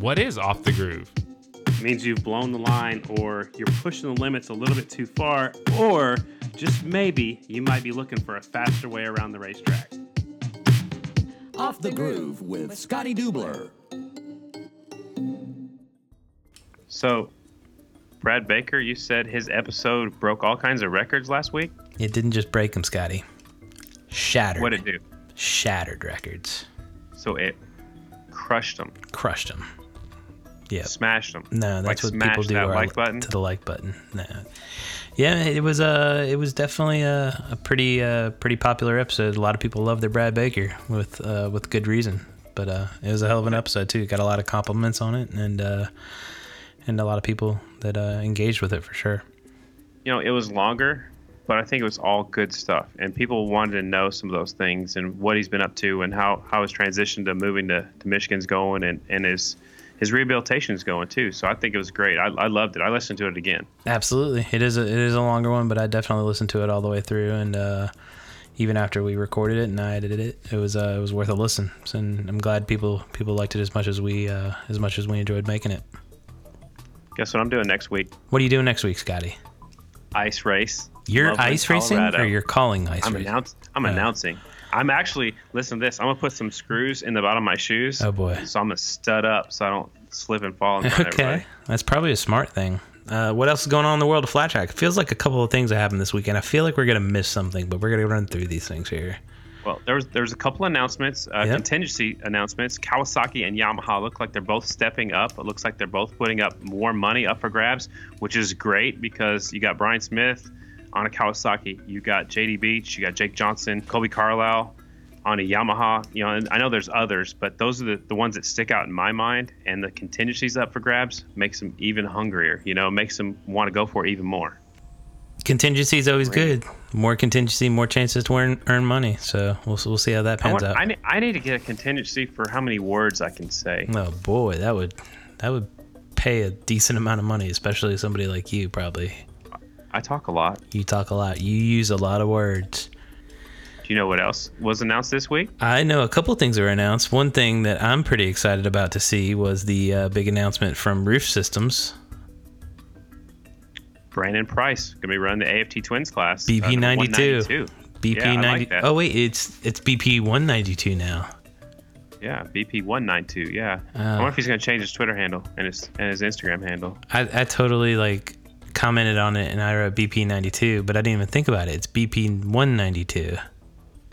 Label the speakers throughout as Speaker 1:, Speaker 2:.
Speaker 1: What is off the groove?
Speaker 2: It means you've blown the line or you're pushing the limits a little bit too far, or just maybe you might be looking for a faster way around the racetrack.
Speaker 3: Off the Groove with Scotty Dubler.
Speaker 2: So, Brad Baker, you said his episode broke all kinds of records last week.
Speaker 4: It didn't just break them, Scotty. Shattered.
Speaker 2: What did it do?
Speaker 4: Shattered records.
Speaker 2: So it crushed them,
Speaker 4: Crushed them. Yeah.
Speaker 2: Smash them.
Speaker 4: No,
Speaker 2: like
Speaker 4: that's what people do.
Speaker 2: like button.
Speaker 4: To the like button. No. Yeah, it was uh, it was definitely a, a pretty uh, pretty popular episode. A lot of people love their Brad Baker with uh, with good reason. But uh, it was a hell of an episode too. Got a lot of compliments on it, and uh, and a lot of people that uh, engaged with it for sure.
Speaker 2: you know, it was longer, but I think it was all good stuff. And people wanted to know some of those things and what he's been up to and how, how his transition to moving to, to Michigan's going and, and his his rehabilitation is going too. So I think it was great. I, I loved it. I listened to it again.
Speaker 4: Absolutely, it is a, it is a longer one, but I definitely listened to it all the way through, and uh, even after we recorded it and I edited it, it was uh, it was worth a listen. So, and I'm glad people people liked it as much as we uh, as much as we enjoyed making it.
Speaker 2: Guess what I'm doing next week?
Speaker 4: What are you doing next week, Scotty?
Speaker 2: Ice race.
Speaker 4: You're
Speaker 2: Loveland,
Speaker 4: ice racing,
Speaker 2: Colorado.
Speaker 4: or you're calling ice
Speaker 2: I'm
Speaker 4: racing?
Speaker 2: announce, I'm announcing. I'm actually listen to this. I'm gonna put some screws in the bottom of my shoes.
Speaker 4: Oh, boy.
Speaker 2: So I'm gonna stud up so I don't slip and fall
Speaker 4: Okay,
Speaker 2: everybody.
Speaker 4: that's probably a smart thing. Uh, what else is going on in the world of flat track? It feels like a couple of things that happened this weekend. I feel like we're gonna miss something, but we're gonna run through these things here.
Speaker 2: Well, there was there was a couple of announcements, uh,
Speaker 4: Yep.
Speaker 2: contingency announcements. Kawasaki and Yamaha look like they're both stepping up. It looks like they're both putting up more money up for grabs, which is great because you got Bryan Smith on a Kawasaki, you got JD Beach, you got Jake Johnson, Kolby Carlile on a Yamaha. You know, and I know there's others, but those are the, the ones that stick out in my mind. And the contingencies up for grabs makes them even hungrier. You know, makes them want to go for it even more.
Speaker 4: Contingency is always good. More contingency, more chances to earn, earn money. So we'll we'll see how that
Speaker 2: I,
Speaker 4: pans
Speaker 2: want,
Speaker 4: out.
Speaker 2: I, need, I need to get a contingency for how many words I can say.
Speaker 4: Oh boy, that would that would pay a decent amount of money, especially somebody like you. Probably
Speaker 2: I talk a lot.
Speaker 4: you talk a lot. You use a lot of words.
Speaker 2: Do you know what else was announced this week?
Speaker 4: I know a couple things were announced. One thing that I'm pretty excited about to see was the uh, big announcement from Roof Systems.
Speaker 2: Brandon Price gonna be running the AFT Twins class. uh,
Speaker 4: BP 92.
Speaker 2: 192.
Speaker 4: BP
Speaker 2: Yeah, I like
Speaker 4: 90. oh wait, it's it's BP 192 now.
Speaker 2: Yeah, BP one nine two. Yeah.
Speaker 4: Oh.
Speaker 2: I wonder if he's gonna change his Twitter handle and his and his Instagram handle.
Speaker 4: I, I totally like commented on it and I wrote BP 92, but I didn't even think about it. It's BP 192.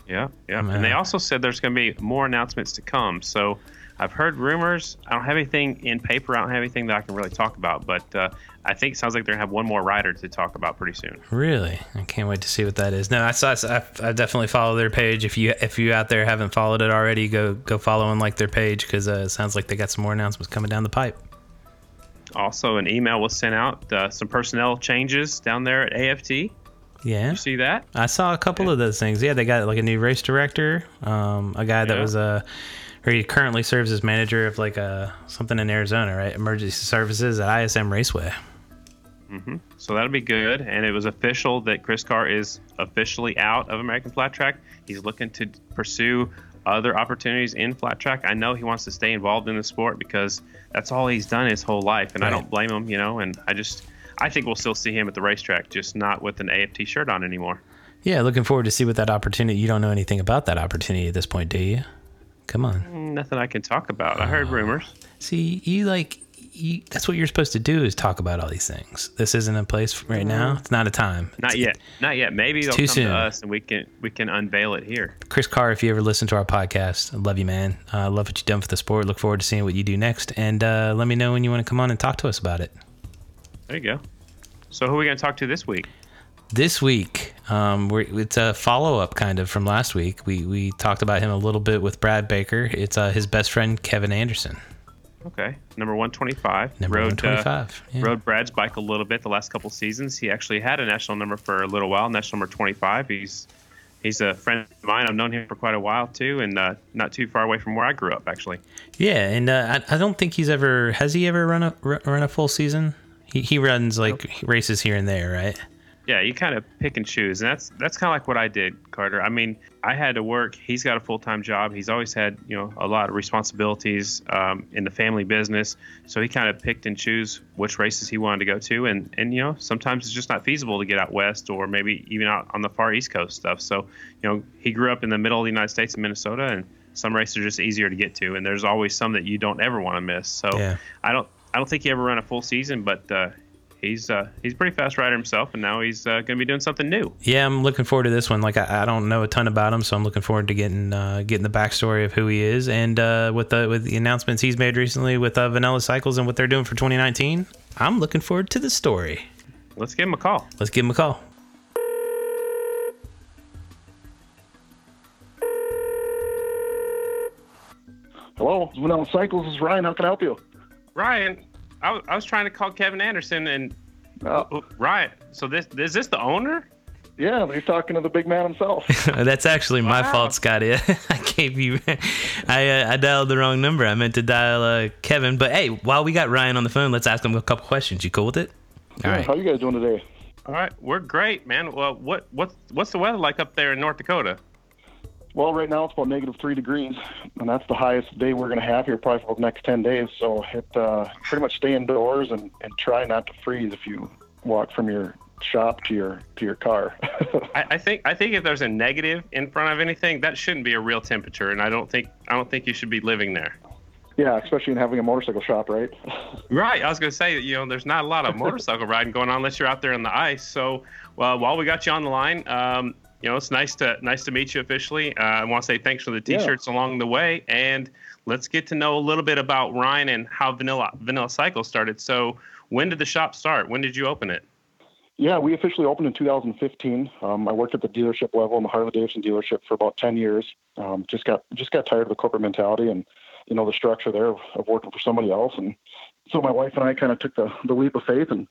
Speaker 2: Yeah, yeah. And they also said there's gonna be more announcements to come. So I've heard rumors. I don't have anything in paper. I don't have anything that I can really talk about. But uh, I think it sounds like they're gonna have one more rider to talk about pretty soon.
Speaker 4: Really, I can't wait to see what that is. No, I saw. I, I definitely follow their page. If you if you out there haven't followed it already, go go follow and like their page because uh, it sounds like they got some more announcements coming down the pipe.
Speaker 2: Also, an email was sent out. Uh, some personnel changes down there at AFT.
Speaker 4: Yeah,
Speaker 2: You see that?
Speaker 4: I saw a couple of those things. Yeah, they got like a new race director, um, a guy that
Speaker 2: Yeah.
Speaker 4: was uh, or he currently serves as manager of like a something in Arizona, right? Emergency services at ISM Raceway. Mhm.
Speaker 2: So that'll be good. And it was official that Chris Carr is officially out of American Flat Track. He's looking to pursue other opportunities in flat track. I know he wants to stay involved in the sport because that's all he's done his whole life, and I don't blame him. You know, and I just I think we'll still see him at the racetrack, just not with an AFT shirt on anymore.
Speaker 4: Yeah, looking forward to see what that opportunity. You don't know anything about that opportunity at this point, do you? Come on.
Speaker 2: Mm, nothing I can talk about. I heard ah. rumors.
Speaker 4: See, you like you, that's what you're supposed to do is talk about all these things. This isn't a place right now. It's not a time.
Speaker 2: Not
Speaker 4: It's-
Speaker 2: yet. Not yet. Maybe they'll
Speaker 4: too
Speaker 2: come
Speaker 4: soon.
Speaker 2: to us and we can we can unveil it here.
Speaker 4: Chris Carr, if you ever listen to our podcast, I love you, man. I uh, love what you've done for the sport. Look forward to seeing what you do next. And uh, let me know when you want to come on and talk to us about it.
Speaker 2: There you go. So who are we going to talk to this week?
Speaker 4: This week, um, we're, it's a follow up kind of from last week. We we talked about him a little bit with Brad Baker. It's uh, his best friend Kevin Anderson.
Speaker 2: Okay, number one twenty-five.
Speaker 4: Number
Speaker 2: rode,
Speaker 4: 125,
Speaker 2: Uh,
Speaker 4: yeah.
Speaker 2: Rode Brad's bike a little bit the last couple seasons. He actually had a national number for a little while. National number twenty-five. He's he's a friend of mine. I've known him for quite a while too, and uh, not too far away from where I grew up actually.
Speaker 4: Yeah, and uh, I, I don't think he's ever has he ever run a run a full season. He he runs like races here and there, right?
Speaker 2: Yeah, you kind of pick and choose, and that's that's kind of like what I did, Carter. I mean, I had to work. He's got a full time job. He's always had you know a lot of responsibilities um, in the family business, so he kind of picked and choose which races he wanted to go to, and and you know sometimes it's just not feasible to get out west or maybe even out on the far east coast stuff. So you know he grew up in the middle of the United States in Minnesota, and some races are just easier to get to, and there's always some that you don't ever want to miss. So
Speaker 4: Yeah.
Speaker 2: I don't I don't think he ever ran a full season, but uh, he's uh, he's a pretty fast rider himself, and now he's uh, going to be doing something new.
Speaker 4: Yeah, I'm looking forward to this one. Like I, I don't know a ton about him, so I'm looking forward to getting uh, getting the backstory of who he is and uh, with the with the announcements he's made recently with uh, Vanilla Cycles and what they're doing for 2019. I'm looking forward to the story.
Speaker 2: Let's give him a call.
Speaker 4: Let's give him a call.
Speaker 1: Hello, Vanilla Cycles. This is Ryan. How can I help you?
Speaker 2: Ryan, I, w- I was trying to call Kevin Anderson and oh, Ryan. So this is this the owner?
Speaker 1: yeah, you're talking to the big man himself.
Speaker 4: That's actually my
Speaker 2: Wow.
Speaker 4: fault, Scotty. I gave you, I uh, I dialed the wrong number. I meant to dial uh, Kevin. But hey, while we got Ryan on the phone, let's ask him a couple questions. You cool with it? All right.
Speaker 1: How you guys doing today?
Speaker 2: All right, we're great, man. Well, what what's what's the weather like up there in North Dakota?
Speaker 1: Well, right now it's about negative three degrees, and that's the highest day we're going to have here probably for the next 10 days. So it uh, pretty much stay indoors and, and try not to freeze if you walk from your shop to your to your car.
Speaker 2: I, I think I think if there's a negative in front of anything, that shouldn't be a real temperature, and I don't think I don't think you should be living there.
Speaker 1: yeah, especially in having a motorcycle shop, right?
Speaker 2: Right. I was going to say, you know, there's not a lot of motorcycle riding going on unless you're out there in the ice. So, well, while we got you on the line, um, you know, it's nice to nice to meet you officially. Uh, I want to say thanks for the t-shirts along the way, and let's get to know a little bit about Ryan and how Vanilla Vanilla Cycle started. So, when did the shop start? When did you open it?
Speaker 1: Yeah, we officially opened in 2015. Um, I worked at the dealership level in the Harley Davidson dealership for about 10 years. Um, just got just got tired of the corporate mentality and you know the structure there of, of working for somebody else. And so my wife and I kind of took the the leap of faith and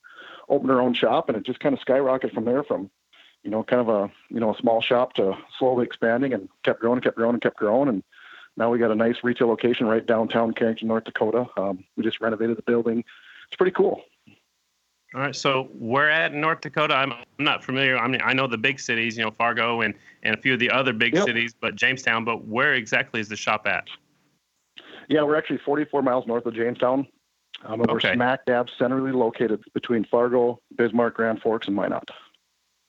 Speaker 1: opened our own shop, and it just kind of skyrocketed from there. From you know kind of a you know a small shop to slowly expanding and kept growing, and kept growing, and kept growing, and now we got a nice retail location right downtown Carrington, North Dakota. Um, we just renovated the building. It's pretty cool.
Speaker 2: All right. So, we're at North Dakota? I'm, I'm not familiar. I mean, I know the big cities, you know, Fargo and and a few of the other big
Speaker 1: Yep.
Speaker 2: cities, but Jamestown. But where exactly is the shop at?
Speaker 1: Yeah, we're actually 44 miles north of Jamestown. Um,
Speaker 2: Okay.
Speaker 1: We're smack dab centrally located between Fargo, Bismarck, Grand Forks, and Minot.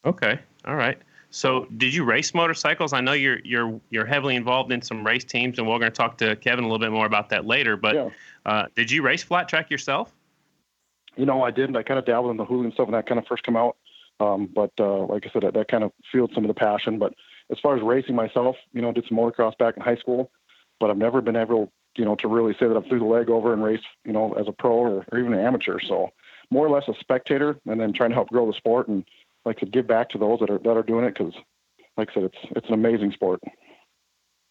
Speaker 2: Okay. All right. So, did you race motorcycles? I know you're you're you're heavily involved in some race teams, and we're going to talk to Kevin a little bit more about that later. But
Speaker 1: Yeah.
Speaker 2: uh, did you race flat track yourself?
Speaker 1: You know, I didn't. I kind of dabbled in the hooligan stuff when that kind of first come out. Um, but uh, like I said, that, that kind of fueled some of the passion. But as far as racing myself, you know, did some motocross back in high school, but I've never been able, you know, to really say that I threw the leg over and raced, you know, as a pro or, or even an amateur. So more or less a spectator, and then trying to help grow the sport and like to give back to those that are that are doing it because, like I said, it's it's an amazing sport.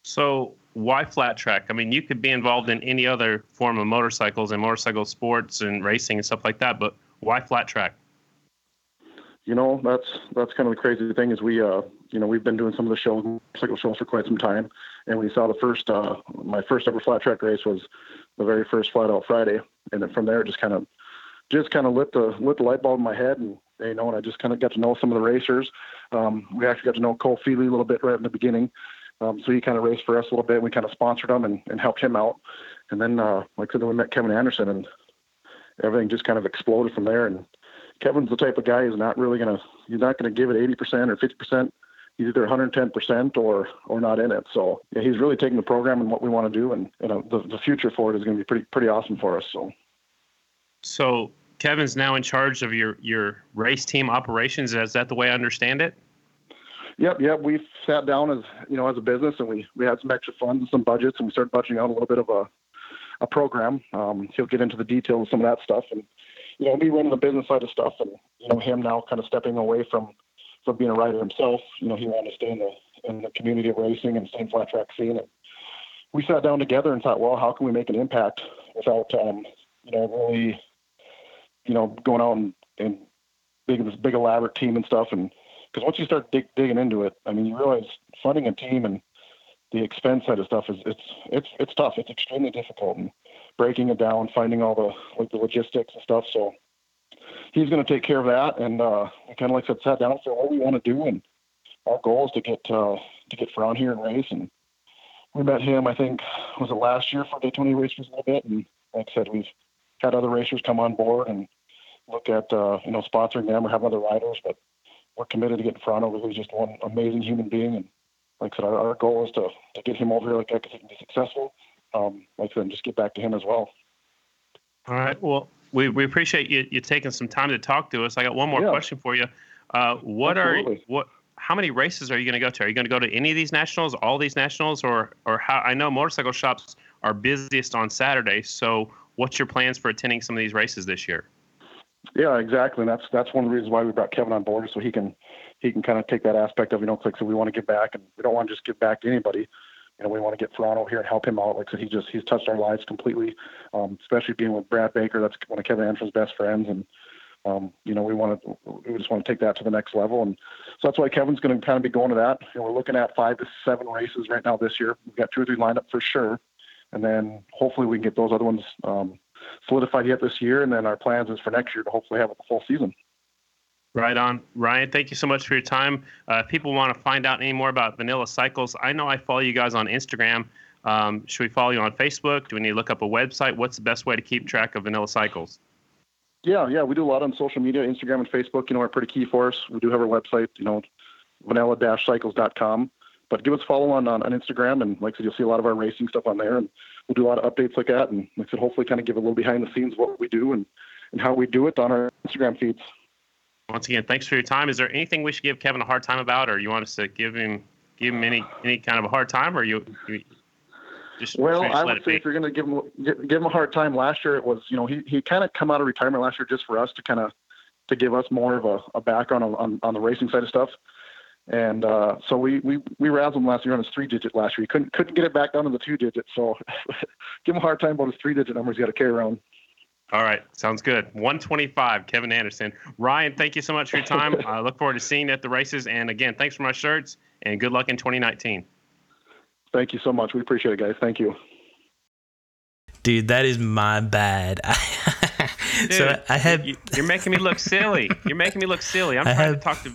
Speaker 2: So, why flat track? I mean, you could be involved in any other form of motorcycles and motorcycle sports and racing and stuff like that, but why flat track?
Speaker 1: you know that's that's kind of the crazy thing is we uh you know we've been doing some of the shows motorcycle shows for quite some time and we saw the first uh my first ever flat track race was the very first flat out friday and then from there it just kind of just kind of lit the lit the light bulb in my head and you know and i just kind of got to know some of the racers um we actually got to know cole feely a little bit right in the beginning um so he kind of raced for us a little bit we kind of sponsored him and, and helped him out and then uh like i said then we met kevin anderson and everything just kind of exploded from there and Kevin's the type of guy who's not really gonna he's not gonna give it eighty percent or fifty percent. He's either 110 percent or or not in it. So yeah, he's really taking the program and what we want to do, and you know the the future for it is going to be pretty pretty awesome for us. So
Speaker 2: So, Kevin's now in charge of your your race team operations. Is that the way I understand it?
Speaker 1: yep, yep. We sat down as you know as a business, and we we had some extra funds and some budgets, and we started budgeting out a little bit of a a program. Um, he'll get into the details of some of that stuff, and you know me running the business side of stuff, and you know him now kind of stepping away from from being a rider himself. You know he wanted to stay in the in the community of racing and in flat track scene. And we sat down together and thought, well, how can we make an impact without um, you know really you know going out and, and big this big elaborate team and stuff and because once you start dig, digging into it, I mean, you realize funding a team and the expense side of stuff is it's it's it's tough. It's extremely difficult and breaking it down, finding all the like the logistics and stuff. So he's going to take care of that. And uh, kind of like said, sat down for what we want to do, and our goal is to get uh, to get Frown here and race. And we met him, I think, was it last year for Daytona Racers a little bit. And like I said, we've had other racers come on board and look at uh, you know sponsoring them or having other riders, but we're committed to getting Frown over. He's just one amazing human being, and like I said, our, our goal is to to get him over here like that because he can be successful. Um, like I said, and just get back to him as well.
Speaker 2: All right. Well, we, we appreciate you, you taking some time to talk to us. I got one more
Speaker 1: Yeah.
Speaker 2: question for you. Uh, what
Speaker 1: Absolutely.
Speaker 2: are what? How many races are you going to go to? Are you going to go to any of these nationals, all these nationals, or or how? I know motorcycle shops are busiest on Saturday. So, what's your plans for attending some of these races this year?
Speaker 1: Yeah, exactly. And that's that's one of the reasons why we brought Kevin on board, so he can he can kind of take that aspect of you know, like so we want to give back, and we don't want to just give back to anybody. You know, we want to get Toronto here and help him out. Like said, he just he's touched our lives completely, um, especially being with Brad Baker. That's one of Kevin Anderson's best friends, and um, you know, we want to we just want to take that to the next level, and so that's why Kevin's going to kind of be going to that. You know, we're looking at five to seven races right now this year. We've got two or three lined up for sure, and then hopefully we can get those other ones um, solidified yet this year, and then our plans is for next year to hopefully have a full season.
Speaker 2: Right on, Ryan. Thank you so much for your time. Uh, if people want to find out any more about Vanilla Cycles, I know I follow you guys on Instagram. Um, should we follow you on Facebook? Do we need to look up a website? What's the best way to keep track of Vanilla Cycles?
Speaker 1: Yeah, yeah, we do a lot on social media, Instagram and Facebook. You know, are pretty key for us. We do have our website, you know, vanilla-cycles.com. But give us a follow on, on on Instagram, and like I said, you'll see a lot of our racing stuff on there, and we'll do a lot of updates like that, and like I said, hopefully, kind of give a little behind the scenes what we do and and how we do it on our Instagram feeds.
Speaker 2: Once again, thanks for your time. Is there anything we should give Kevin a hard time about, or you want us to give him give him any any kind of a hard time, or you, you just
Speaker 1: Well, I would say
Speaker 2: be?
Speaker 1: if you're going to give him give, him a hard time, last year it was you know he he kind of come out of retirement last year just for us to kind of to give us more of a, a background on, on on the racing side of stuff. And uh, so we, we we razzled him last year on his three digit last year. He couldn't couldn't get it back down to the two digit. So give him a hard time about his three digit numbers he got to carry around.
Speaker 2: All right, sounds good. 125, Kevin Anderson. Ryan, thank you so much for your time. I look forward to seeing you at the races. And again, thanks for my shirts, and good luck in 2019.
Speaker 1: Thank you so much. We appreciate it, guys. Thank you.
Speaker 4: Dude, that is my bad. so
Speaker 2: Dude,
Speaker 4: I had
Speaker 2: you, you're making me look silly. You're making me look silly. I'm
Speaker 4: I
Speaker 2: trying to
Speaker 4: had-
Speaker 2: talk to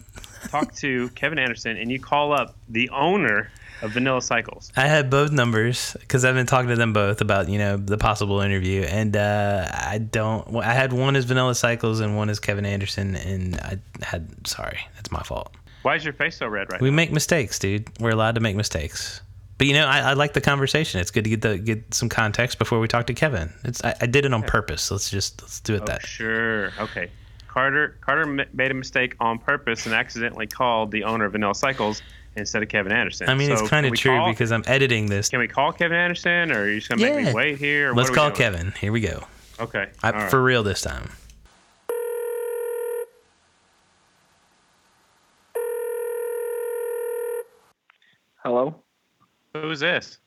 Speaker 2: talk to Kevin Anderson, and you call up the owner of Vanilla Cycles.
Speaker 4: I had both numbers because I've been talking to them both about you know the possible interview, and uh, I don't. I had one as Vanilla Cycles and one as Kevin Anderson, and I had sorry, that's my fault.
Speaker 2: Why is your face so red right
Speaker 4: We
Speaker 2: now?
Speaker 4: We make mistakes, dude. We're allowed to make mistakes. But you know, I, I like the conversation. It's good to get the get some context before we talk to Kevin. It's I, I did it on purpose. Let's just let's do it
Speaker 2: Oh,
Speaker 4: that.
Speaker 2: sure. Okay. Carter Carter made a mistake on purpose and accidentally called the owner of Vanilla Cycles instead of Kevin Anderson.
Speaker 4: I mean,
Speaker 2: So
Speaker 4: it's kind of true
Speaker 2: call-
Speaker 4: because I'm editing this.
Speaker 2: Can we call Kevin Anderson, or are you just gonna make me wait here?
Speaker 4: Let's
Speaker 2: what are we
Speaker 4: call
Speaker 2: doing?
Speaker 4: Kevin. Here we go.
Speaker 2: Okay.
Speaker 4: I,
Speaker 2: all right.
Speaker 4: For real this time.
Speaker 5: Hello,
Speaker 2: Who's this?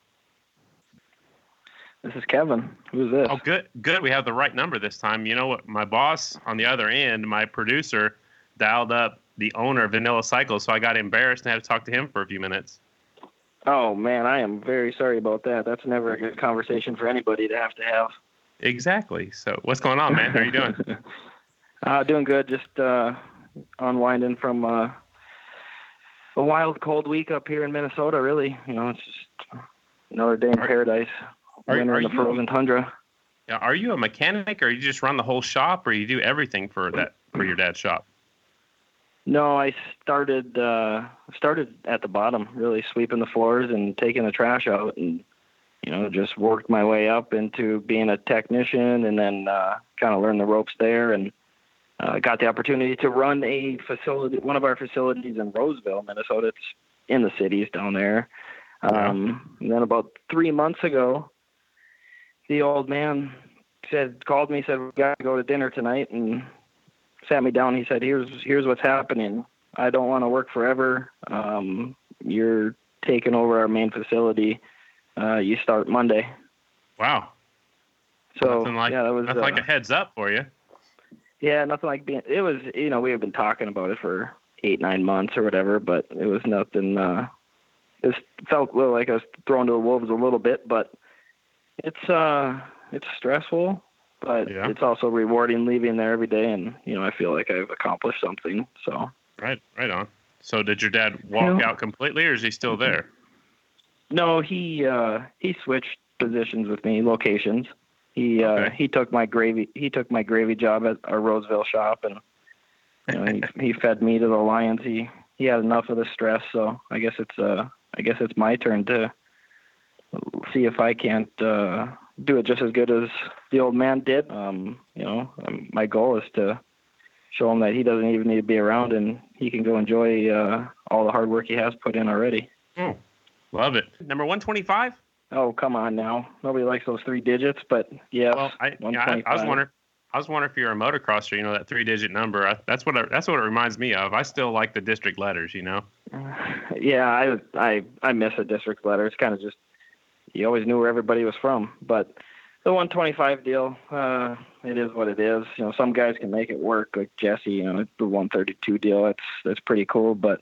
Speaker 5: This is Kevin. Who's this?
Speaker 2: Oh, good. Good. We have the right number this time. You know what? My boss on the other end, my producer, dialed up the owner of Vanilla Cycles, so I got embarrassed and had to talk to him for a few minutes.
Speaker 5: Oh man, I am very sorry about that. That's never a good conversation for anybody to have to have.
Speaker 2: Exactly. So, what's going on, man? How are you doing?
Speaker 5: Uh, doing good. Just uh, unwinding from uh, a wild, cold week up here in Minnesota. Really, you know, it's just another day in paradise.
Speaker 2: Are-
Speaker 5: Winter
Speaker 2: are
Speaker 5: in the
Speaker 2: you-
Speaker 5: frozen tundra.
Speaker 2: Are you a mechanic, or you just run the whole shop, or you do everything for that for your dad's shop?
Speaker 5: No, I started uh, started at the bottom, really sweeping the floors and taking the trash out, and you know, just worked my way up into being a technician, and then uh, kind of learned the ropes there, and uh, got the opportunity to run a facility, one of our facilities in Roseville, Minnesota. It's in the cities down there. Um, and then about three months ago, the old man said, called me, said, we got to go to dinner tonight, and sat me down. He said, "Here's here's what's happening. I don't want to work forever. Um, you're taking over our main facility. Uh, you start Monday."
Speaker 2: Wow.
Speaker 5: So
Speaker 2: nothing like
Speaker 5: yeah, that was
Speaker 2: nothing like
Speaker 5: uh,
Speaker 2: a heads up for you.
Speaker 5: yeah, nothing like being. It was you know we had been talking about it for eight nine months or whatever, but it was nothing. Uh, it felt a little like I was thrown to the wolves a little bit, but it's uh it's stressful. but
Speaker 2: Yeah.
Speaker 5: it's also rewarding leaving there every day, and you know I feel like I've accomplished something. So
Speaker 2: Right, right on. So did your dad walk
Speaker 5: Yeah.
Speaker 2: out completely, or is he still there?
Speaker 5: no, he uh, he switched positions with me, locations. He uh, he took my gravy he took my gravy job at our Roseville shop, and you know, he, he fed me to the lions. He he had enough of the stress, so I guess it's uh I guess it's my turn to see if I can't uh, do it just as good as the old man did. Um, you know, um, my goal is to show him that he doesn't even need to be around and he can go enjoy uh, all the hard work he has put in already.
Speaker 2: Oh, love it. Number one twenty-five.
Speaker 5: Oh, come on now. Nobody likes those three digits, but yes,
Speaker 2: Well, I, yeah, I, I was wondering. I was wondering if you're a motocrosser. You know that three-digit number. I, that's what. I, that's what it reminds me of. I still like the district letters. You know.
Speaker 5: yeah, I I I miss a district letter. It's kind of just you always knew where everybody was from, but the 125 deal, uh, it is what it is. You know, some guys can make it work, like Jesse. You know, the 132 deal. That's that's pretty cool, but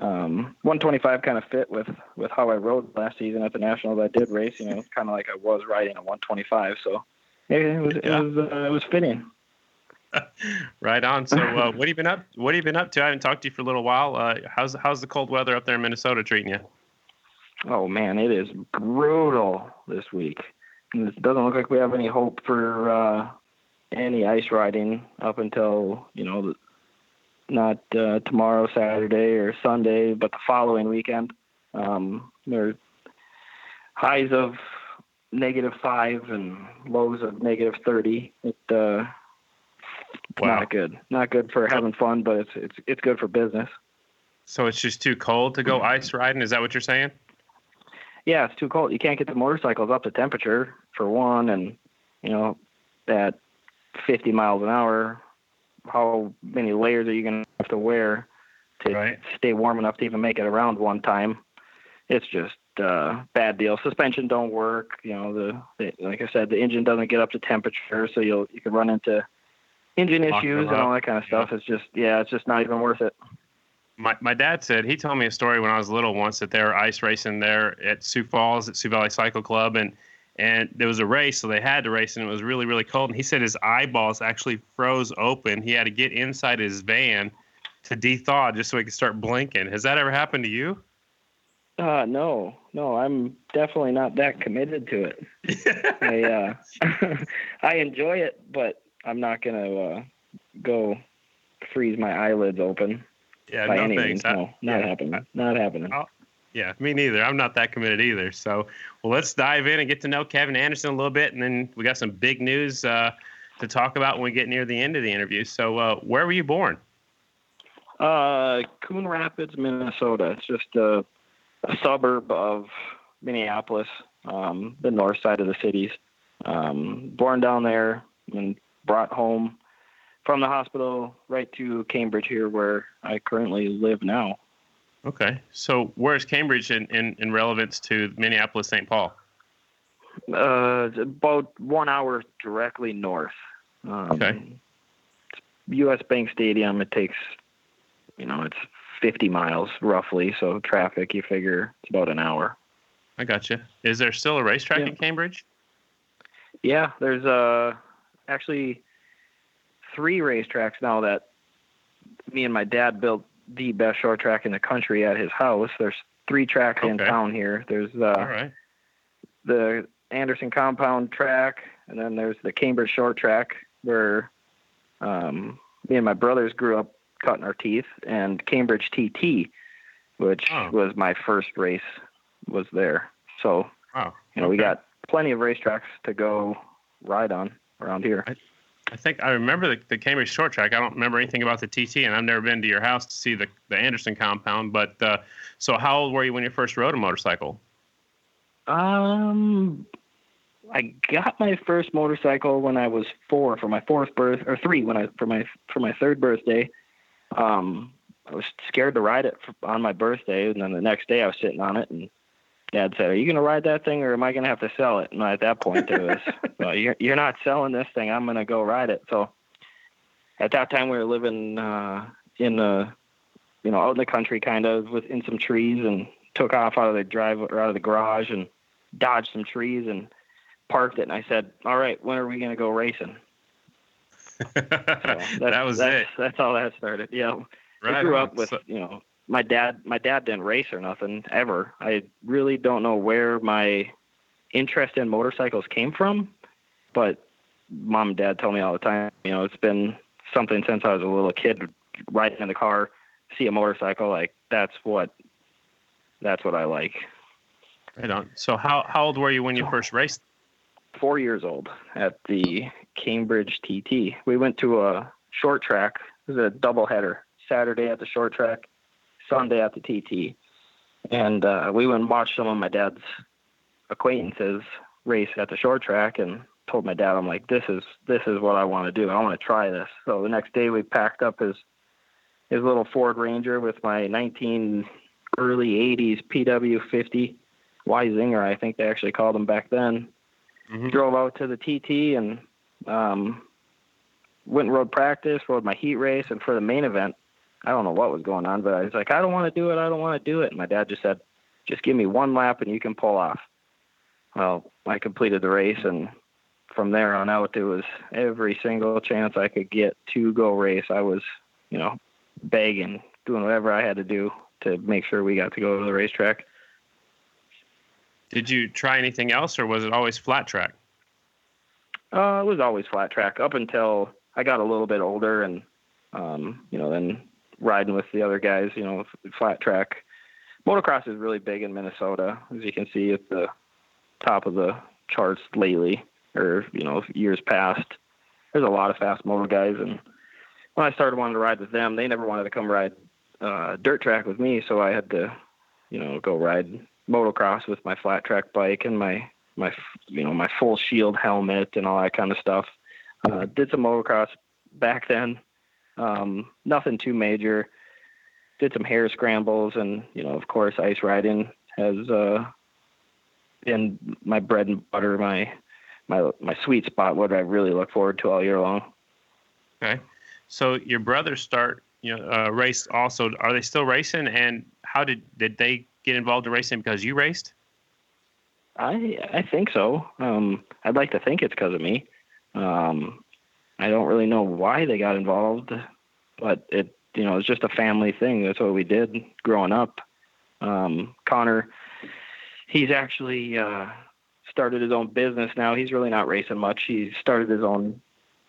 Speaker 5: um, 125 kind of fit with with how I rode last season at the nationals. I did race. You know, it's kind of like I was riding a 125, so it was
Speaker 2: Yeah.
Speaker 5: it was uh, it was fitting.
Speaker 2: Right on. So, uh, what have you been up? What have you been up to? I haven't talked to you for a little while. Uh, how's how's the cold weather up there in Minnesota treating you?
Speaker 5: Oh man, it is brutal this week. It doesn't look like we have any hope for uh, any ice riding up until you know, not uh, tomorrow, Saturday or Sunday, but the following weekend. Um, there are highs of negative five and lows of negative thirty. It uh,
Speaker 2: Wow.
Speaker 5: not good. Not good for having fun, but it's it's it's good for business.
Speaker 2: So it's just too cold to go ice riding. Is that what you're saying?
Speaker 5: Yeah, it's too cold. You can't get the motorcycles up to temperature for one, and you know, at 50 miles an hour, how many layers are you gonna have to wear to
Speaker 2: Right.
Speaker 5: stay warm enough to even make it around one time? It's just uh, bad deal. Suspension don't work. You know, the, the like I said, the engine doesn't get up to temperature, so you'll you can run into engine
Speaker 2: Lock
Speaker 5: issues and all that kind of stuff. It's just yeah, it's just not even worth it.
Speaker 2: My, my dad said he told me a story when I was little once that they were ice racing there at Sioux Falls at Sioux Valley Cycle Club and and there was a race so they had to race and it was really really cold and he said his eyeballs actually froze open. He had to get inside his van to dethaw just so he could start blinking. Has that ever happened to you?
Speaker 5: Uh, no, no, I'm definitely not that committed to it. I uh, I enjoy it, but I'm not gonna uh, go freeze my eyelids open
Speaker 2: Yeah,
Speaker 5: by
Speaker 2: no
Speaker 5: any
Speaker 2: thanks.
Speaker 5: means.
Speaker 2: I-
Speaker 5: No, not
Speaker 2: yeah.
Speaker 5: happening. Not happening.
Speaker 2: Oh. Yeah, me neither. I'm not that committed either. So, well, let's dive in and get to know Kevin Anderson a little bit, and then we got some big news uh, to talk about when we get near the end of the interview. So, uh, where were you born?
Speaker 5: Uh, Coon Rapids, Minnesota. It's just a, a suburb of Minneapolis, um, the north side of the cities. Um, born down there and brought home from the hospital right to Cambridge here, where I currently live now.
Speaker 2: Okay, so where's Cambridge in, in, in relevance to Minneapolis, St. Paul?
Speaker 5: Uh, about one hour directly north. Um,
Speaker 2: Okay.
Speaker 5: U.S. Bank Stadium. It takes, you know, it's 50 miles roughly. So traffic, you figure it's about an hour.
Speaker 2: I got you. Is there still a racetrack
Speaker 5: Yeah.
Speaker 2: in Cambridge?
Speaker 5: Yeah, there's uh actually three racetracks now that me and my dad built the best short track in the country at his house. There's three tracks in town here. There's uh,
Speaker 2: right.
Speaker 5: the Anderson Compound track, and then there's the Cambridge Short Track where um, me and my brothers grew up cutting our teeth, and Cambridge TT, which
Speaker 2: Oh.
Speaker 5: was my first race, was there. So
Speaker 2: Wow.
Speaker 5: you know we got plenty of racetracks to go ride on around here.
Speaker 2: I think I remember the, the Cambridge short track. I don't remember anything about the TT, and I've never been to your house to see the, the Anderson compound. But uh, so, how old were you when you first rode a motorcycle?
Speaker 5: Um, I got my first motorcycle when I was four for my fourth birth, or three when I for my for my third birthday. Um, I was scared to ride it for, on my birthday, and then the next day I was sitting on it, and Dad said, "Are you gonna ride that thing, or am I gonna have to sell it?" And at that point, it was, well, "You're you're not selling this thing. I'm gonna go ride it." So at that time, we were living uh, in the, you know, out in the country, kind of within some trees, and took off out of the drive or out of the garage and dodged some trees and parked it, and I said, "All right, when are we going to go racing?" So
Speaker 2: that was
Speaker 5: that's,
Speaker 2: it.
Speaker 5: That's how that started. Yeah,
Speaker 2: Right
Speaker 5: I grew up with
Speaker 2: So-
Speaker 5: you know my dad. My dad didn't race or nothing ever. I really don't know where my interest in motorcycles came from, but mom and dad tell me all the time. You know, it's been something since I was a little kid. Riding in the car, see a motorcycle, like that's what that's what I like.
Speaker 2: right on. So how how old were you when you first raced?
Speaker 5: four years old at the Cambridge TT. We went to a short track. It was a double header. Saturday at the short track, Sunday at the TT. And uh, we went and watched some of my dad's acquaintances race at the short track and told my dad, I'm like, this is this is what I want to do. I want to try this. So the next day we packed up his his little Ford Ranger with my 19 early 80s PW50 Y Zinger, I think they actually called them back then
Speaker 2: Mhm.
Speaker 5: drove out to the TT and um, went and rode practice, rode my heat race, and for the main event, I don't know what was going on, but I was like, I don't want to do it, I don't want to do it. And my dad just said, just give me one lap and you can pull off. Well, I completed the race, and from there on out, it was every single chance I could get to go race. I was, you know, begging, doing whatever I had to do to make sure we got to go to the racetrack.
Speaker 2: Did you try anything else, or was it always flat track?
Speaker 5: Uh, it was always flat track up until I got a little bit older, and um, you know, then riding with the other guys, you know, flat track. Motocross is really big in Minnesota, as you can see at the top of the charts lately, or you know, years past. There's a lot of fast motor guys, and when I started wanting to ride with them, they never wanted to come ride uh, dirt track with me, so I had to, you know, go ride motocross with my flat track bike and my my you know my full shield helmet and all that kind of stuff. Uh, did some motocross back then, um, nothing too major. Did some hare scrambles and you know of course ice riding has uh, been my bread and butter, my my my sweet spot. What I really look forward to all year long.
Speaker 2: Okay. So your brothers start, you know, uh, race also. Are they still racing? And how did did they get involved in racing because you raced?
Speaker 5: I I think so. Um, I'd like to think it's because of me. Um, I don't really know why they got involved, but it you know it's just a family thing. That's what we did growing up. Um, Connor, he's actually uh, started his own business now. He's really not racing much. He started his own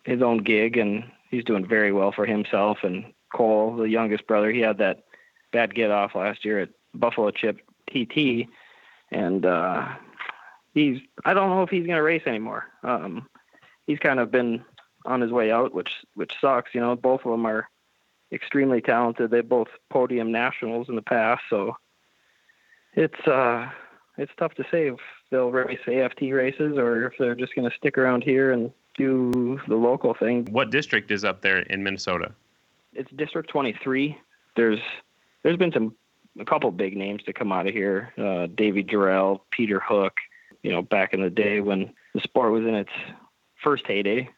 Speaker 5: his own gig, and he's doing very well for himself. And Cole, the youngest brother, he had that bad get off last year at Buffalo Chip TT, and uh, he's I don't know if he's gonna race anymore. Um, he's kind of been on his way out, which which sucks. You know, both of them are extremely talented. They both podium nationals in the past, so it's uh it's tough to say if they'll race AFT races or if they're just gonna stick around here and do the local thing.
Speaker 2: What district is up there in Minnesota?
Speaker 5: It's District 23. There's there's been some a couple big names to come out of here. Uh, Davy Jarrell, Peter Hook. You know, back in the day when the sport was in its first heyday.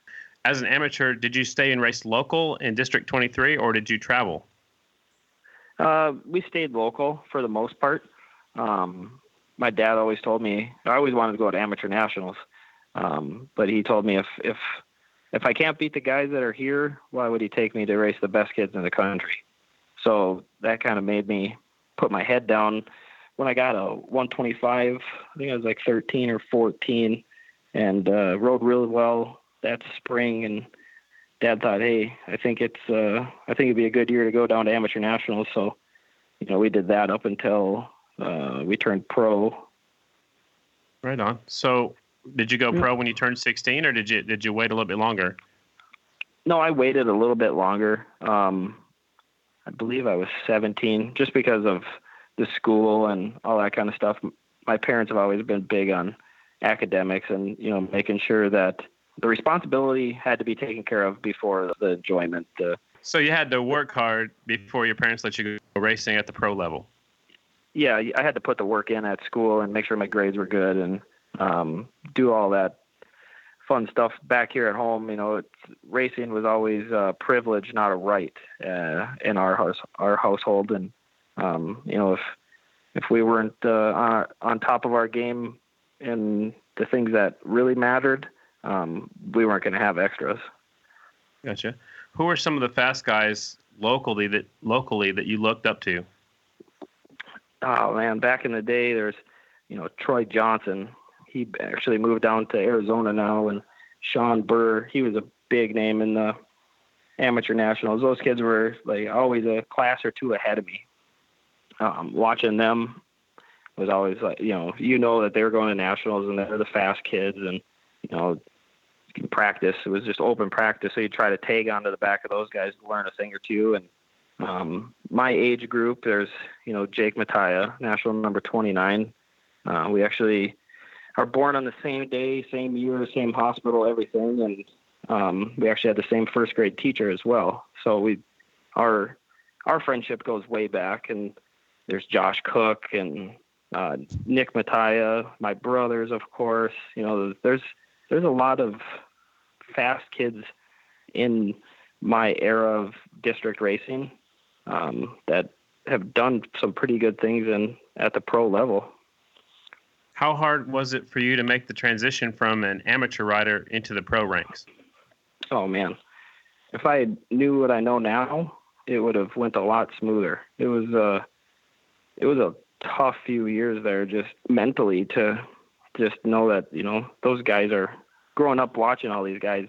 Speaker 2: As an amateur, did you stay and race local in District 23, or did you travel?
Speaker 5: Uh, we stayed local for the most part. Um, my dad always told me I always wanted to go to amateur nationals, um, but he told me if if if I can't beat the guys that are here, why would he take me to race the best kids in the country? So that kind of made me put my head down. When I got a 125, I think I was like 13 or 14, and uh, rode really well that spring. And Dad thought, hey, I think it's uh, I think it'd be a good year to go down to amateur nationals. So, you know, we did that up until uh, we turned pro.
Speaker 2: Right on. So, did you go
Speaker 5: Yeah.
Speaker 2: pro when you turned 16, or did you did you wait a little bit longer?
Speaker 5: No, I waited a little bit longer. Um, I believe I was 17, just because of the school and all that kind of stuff. My parents have always been big on academics and you know making sure that the responsibility had to be taken care of before the enjoyment. Uh,
Speaker 2: So you had to work hard before your parents let you go racing at the pro level.
Speaker 5: yeah, I had to put the work in at school and make sure my grades were good and um, do all that fun stuff back here at home. You know, it's, racing was always a privilege, not a right, uh, in our house, our household. And um, you know, if if we weren't uh, on, on top of our game in the things that really mattered, um, we weren't going to have extras.
Speaker 2: Gotcha. Who are some of the fast guys locally that locally that you looked up to?
Speaker 5: Oh man, back in the day, there's you know Troy Johnson. He actually moved down to Arizona now, and Sean Burr. He was a big name in the amateur nationals. Those kids were like always a class or two ahead of me. Um, watching them was always like you know you know that they were going to nationals and they're the fast kids and you know practice. It was just open practice. So you try to tag onto the back of those guys to learn a thing or two. And um, my age group there's you know Jake Mattia national number 29 uh, we actually are born on the same day same year same hospital everything. And um, we actually had the same first grade teacher as well. So we our our friendship goes way back. And there's Josh Cook and uh, Nick Mattia, my brothers, of course. You know, there's there's a lot of fast kids in my era of district racing um, that have done some pretty good things in at the pro level.
Speaker 2: How hard was it for you to make the transition from an amateur rider into the pro ranks?
Speaker 5: Oh man, if I knew what I know now, it would have went a lot smoother. It was a, it was a tough few years there, just mentally to just know that you know those guys are growing up watching all these guys,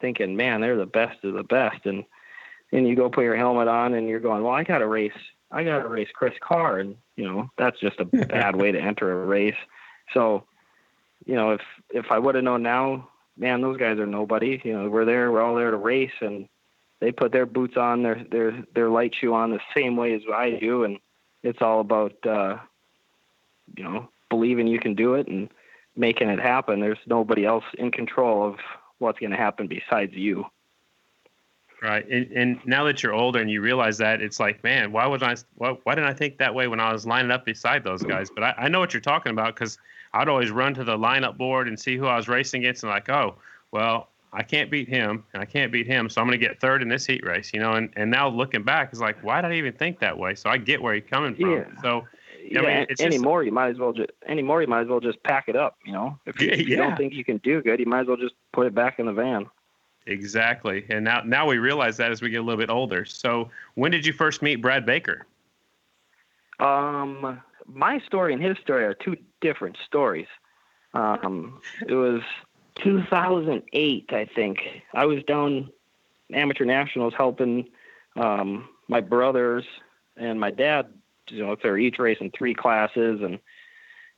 Speaker 5: thinking, man, they're the best of the best, and and you go put your helmet on and you're going, well, I got to race, I got to race Chris Carr, and you know that's just a bad way to enter a race. So, you know, if if I would have known now, man, those guys are nobody. You know, we're there, we're all there to race, and they put their boots on, their their their light shoe on the same way as I do, and it's all about uh, you know believing you can do it and making it happen. There's nobody else in control of what's going to happen besides you.
Speaker 2: Right, and, and now that you're older and you realize that, it's like, man, why was I? Why, why didn't I think that way when I was lining up beside those guys? But I, I know what you're talking about because I'd always run to the lineup board and see who I was racing against, and like, oh, well, I can't beat him, and I can't beat him, so I'm going to get third in this heat race, you know. And, and now looking back, it's like, why did I even think that way? So I get where you're coming from.
Speaker 5: Yeah.
Speaker 2: So
Speaker 5: Yeah,
Speaker 2: I mean, it's just-
Speaker 5: you might as well just anymore you might as well just pack it up. You know, if you,
Speaker 2: Yeah,
Speaker 5: if you don't think you can do good, you might as well just put it back in the van.
Speaker 2: exactly, and now now we realize that as we get a little bit older. So when did you first meet Brad Baker?
Speaker 5: Um, my story and his story are two different stories. Um, it was 2008, I think. I was down amateur nationals helping um, my brothers and my dad. You know, if they're each racing three classes, and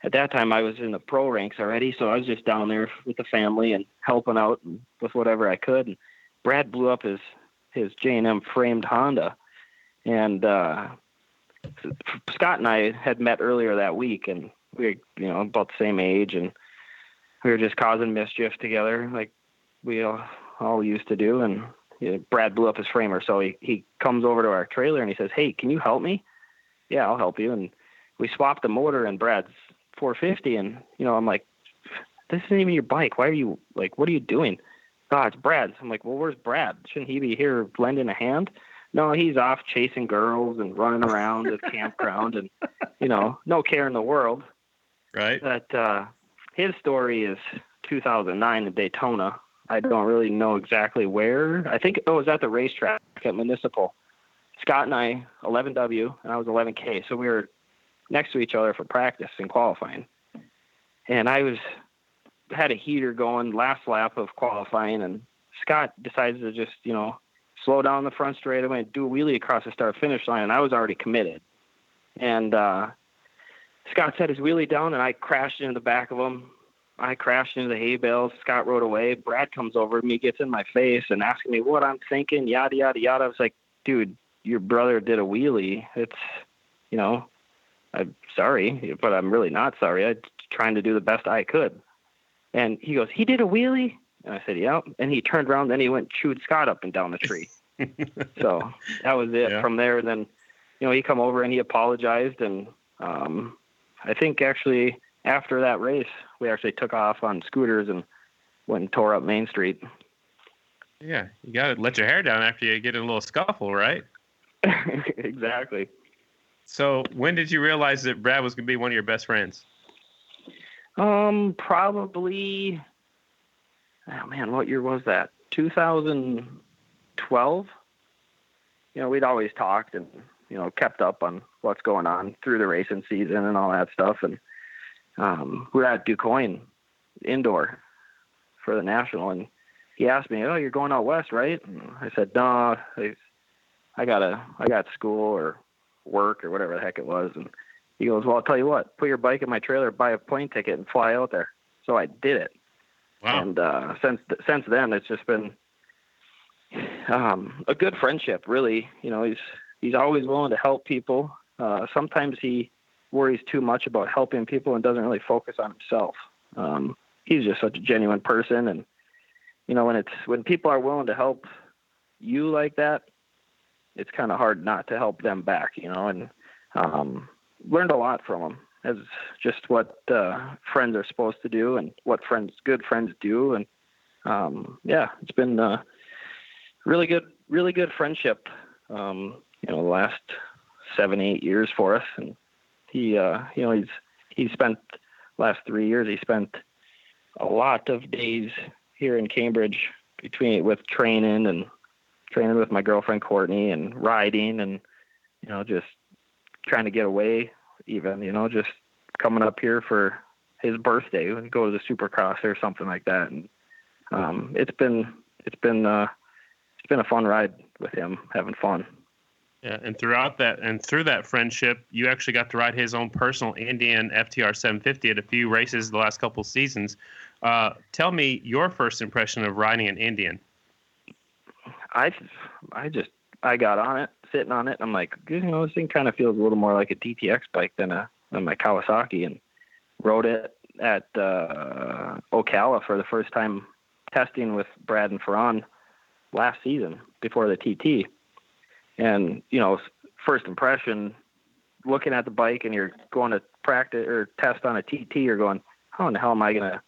Speaker 5: at that time I was in the pro ranks already, so I was just down there with the family and helping out with whatever I could. And Brad blew up his his J and M framed Honda, and uh, Scott and I had met earlier that week, and we were, you know, about the same age, and we were just causing mischief together, like we all, all used to do. And Brad blew up his framer, so he he comes over to our trailer and he says, "Hey, can you help me?" Yeah, I'll help you. And we swapped the motor and Brad's 450, and you know, I'm like, "This isn't even your bike. Why are you like? What are you doing?" God, it's Brad's. I'm like, "Well, where's Brad? Shouldn't he be here lending a hand?" No, he's off chasing girls and running around the campground and you know, no care in the world.
Speaker 2: Right.
Speaker 5: But uh his story is 2009 in Daytona. I don't really know exactly where. I think it was at the racetrack at Municipal. Scott and I, 11W, and I was 11K. So we were next to each other for practice and qualifying. And I was had a heater going last lap of qualifying, and Scott decided to just you know slow down the front straightaway and do a wheelie across the start finish line, and I was already committed. And uh, Scott set his wheelie down, and I crashed into the back of him. I crashed into the hay bales. Scott rode away. Brad comes over to me, gets in my face, and asking me what I'm thinking, yada yada yada. I was like, dude, your brother did a wheelie. It's, you know, I'm sorry, but I'm really not sorry. I'm trying to do the best I could. And he goes, he did a wheelie. And I said, yeah. And he turned around, then he went and chewed Scott up and down the tree. so that was it.
Speaker 2: Yeah.
Speaker 5: From there, then, you know, he come over and he apologized. And um, I think actually after that race, we actually took off on scooters and went and tore up Main Street.
Speaker 2: Yeah, you got to let your hair down after you get in a little scuffle, right?
Speaker 5: exactly.
Speaker 2: So when did you realize that Brad was going to be one of your best friends?
Speaker 5: Um, probably. Oh man, what year was that? 2012. You know, we'd always talked and you know kept up on what's going on through the racing season and all that stuff. And um, we we're at DuQuoin indoor for the national, and he asked me, "Oh, you're going out west, right?" And I said, "No, I, I gotta, I got school or work or whatever the heck it was." And he goes, "Well, I'll tell you what, put your bike in my trailer, buy a plane ticket, and fly out there." So I did it.
Speaker 2: Wow.
Speaker 5: And uh, since since then, it's just been um, a good friendship. Really, you know, he's he's always willing to help people. Uh, sometimes he worries too much about helping people and doesn't really focus on himself. Um, he's just such a genuine person, and you know, when it's when people are willing to help you like that, it's kind of hard not to help them back. You know, and um, learned a lot from him as just what uh, friends are supposed to do and what friends, good friends, do. And um, yeah, it's been really good, really good friendship. Um, you know, the last seven, eight years for us, and he, uh, you know, he's he spent last three years. He spent a lot of days here in Cambridge between with training and training with my girlfriend Courtney and riding and you know just trying to get away even, you know, just coming up here for his birthday and go to the supercross or something like that. And um, it's been it's been uh, it's been a fun ride with him, having fun.
Speaker 2: Yeah, and throughout that and through that friendship, you actually got to ride his own personal Indian FTR 750 at a few races the last couple seasons. Uh, tell me your first impression of riding an Indian.
Speaker 5: I I just I got on it sitting on it. And I'm like, you know, this thing kind of feels a little more like a DTX bike than a than my Kawasaki, and rode it at uh, Ocala for the first time testing with Brad and Ferran last season before the TT. And you know, first impression, looking at the bike and you're going to practice or test on a TT, you're going, how in the hell am I gonna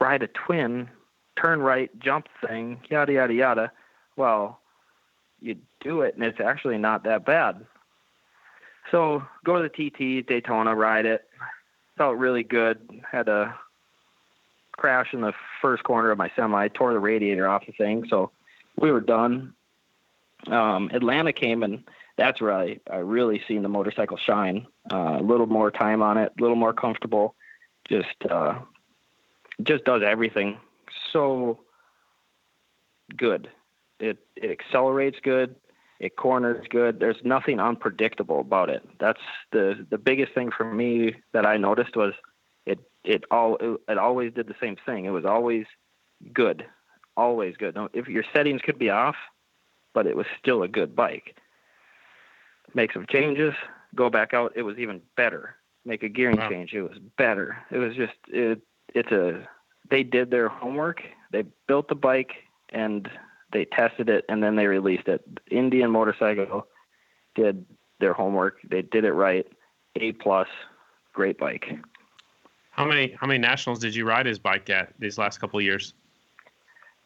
Speaker 5: ride a twin, turn right, jump thing, yada yada yada. Well, you do it, and it's actually not that bad. So go to the TT Daytona, ride it. Felt really good. Had a crash in the first corner of my semi, tore the radiator off the thing. So we were done. Um, Atlanta came and that's where I, I really seen the motorcycle shine. Uh, a little more time on it, a little more comfortable. Just uh, just does everything so good it it accelerates good, it corners good. There's nothing unpredictable about it. That's the the biggest thing for me that I noticed was it it all it, it always did the same thing. It was always good, always good. Now, if your settings could be off, but it was still a good bike. Make some changes, go back out. It was even better. Make a gearing wow. change. It was better. It was just it. It's a. They did their homework. They built the bike, and they tested it and then they released it. Indian Motorcycle did their homework. They did it right. A plus, great bike.
Speaker 2: How many how many nationals did you ride his bike at these last couple of years?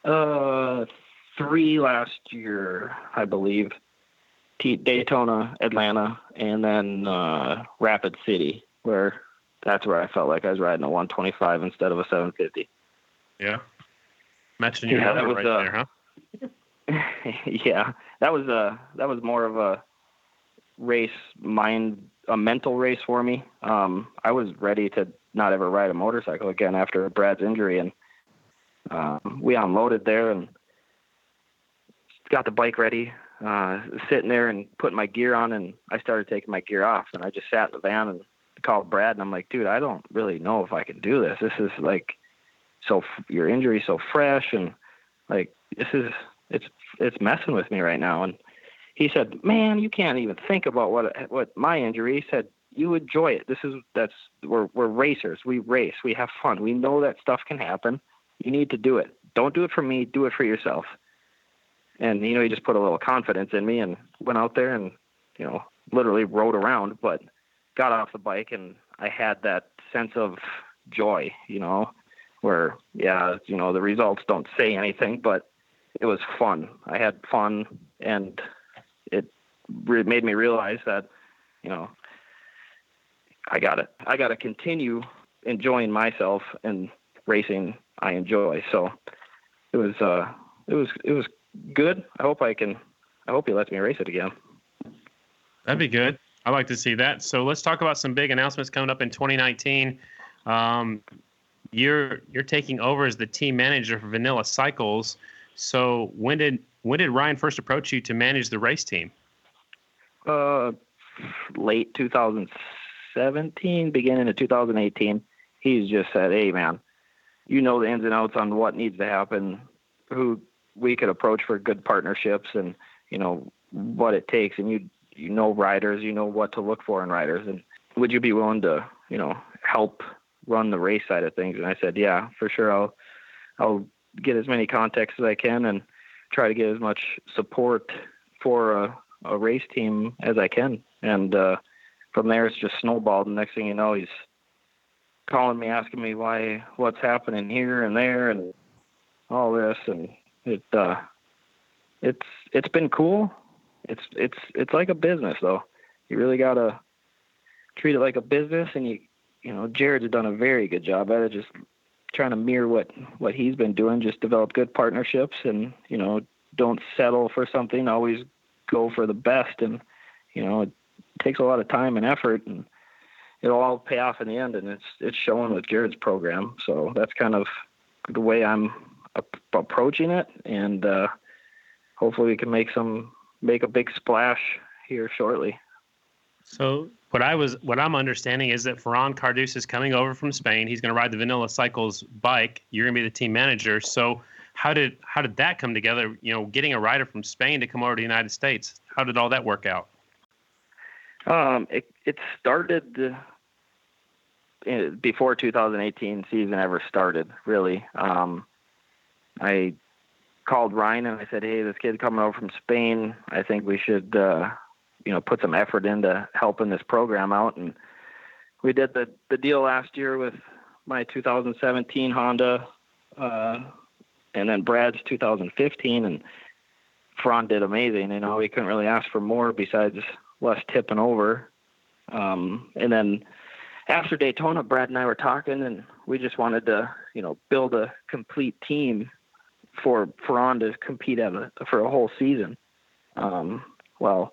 Speaker 5: Uh, three last year, I believe. Daytona, Atlanta, and then uh, Rapid City, where that's where I felt like I was riding a 125 instead of a 750.
Speaker 2: Yeah, matching your
Speaker 5: yeah,
Speaker 2: that
Speaker 5: was,
Speaker 2: right
Speaker 5: uh,
Speaker 2: there, huh?
Speaker 5: yeah, that was a that was more of a race mind a mental race for me. Um, I was ready to not ever ride a motorcycle again after Brad's injury, and um, we unloaded there and got the bike ready, uh, sitting there and putting my gear on, and I started taking my gear off, and I just sat in the van and called Brad, and I'm like, dude, I don't really know if I can do this. This is like so your injury so fresh, and like this is it's it's messing with me right now. And he said, "Man, you can't even think about what what my injury." He said, "You enjoy it. This is that's we're we're racers. We race. We have fun. We know that stuff can happen. You need to do it. Don't do it for me. Do it for yourself." And you know, he just put a little confidence in me and went out there and you know literally rode around, but got off the bike and I had that sense of joy. You know, where yeah, you know the results don't say anything, but it was fun. I had fun, and it re- made me realize that, you know, I got it. I got to continue enjoying myself and racing I enjoy. So it was uh it was it was good. I hope I can I hope he lets me race it again.
Speaker 2: That'd be good. I like to see that. So let's talk about some big announcements coming up in 2019. Um, you're you're taking over as the team manager for Vanilla Cycles. So when did when did Ryan first approach you to manage the race team?
Speaker 5: Uh, late 2017, beginning of 2018. He's just said, "Hey, man, you know the ins and outs on what needs to happen, who we could approach for good partnerships, and you know what it takes, and you you know riders, you know what to look for in riders, and would you be willing to you know help run the race side of things?" And I said, "Yeah, for sure. I'll I'll get as many contacts as I can and try to get as much support for a, a race team as I can." And uh, from there, it's just snowballed. And next thing you know, he's calling me, asking me why, what's happening here and there, and all this, and it, uh, it's it's been cool. It's it's it's like a business though. You really gotta treat it like a business, and you you know Jared's done a very good job at it, just trying to mirror what what he's been doing. Just develop good partnerships, and you know don't settle for something. Always go for the best, and you know it takes a lot of time and effort, and it'll all pay off in the end. And it's it's showing with Jared's program. So that's kind of the way I'm approaching it, and uh, hopefully we can make some make a big splash here shortly.
Speaker 2: So what I was what I'm understanding is that Ferran Cardus is coming over from Spain. He's going to ride the Vanilla Cycles bike. You're going to be the team manager. So how did how did that come together? You know, getting a rider from Spain to come over to the United States. How did all that work out?
Speaker 5: Um, it it started uh, before 2018 season ever started. Really, um, I called Ryan and I said, "Hey, this kid's coming over from Spain. I think we should, uh, you know, put some effort into helping this program out." And we did the the deal last year with my 2017 Honda, uh, and then Brad's 2015, and Ferran did amazing. You know, we couldn't really ask for more besides less tipping over. Um, and then after Daytona, Brad and I were talking, and we just wanted to, you know, build a complete team for Ferran to compete at a, for a whole season. Um, well,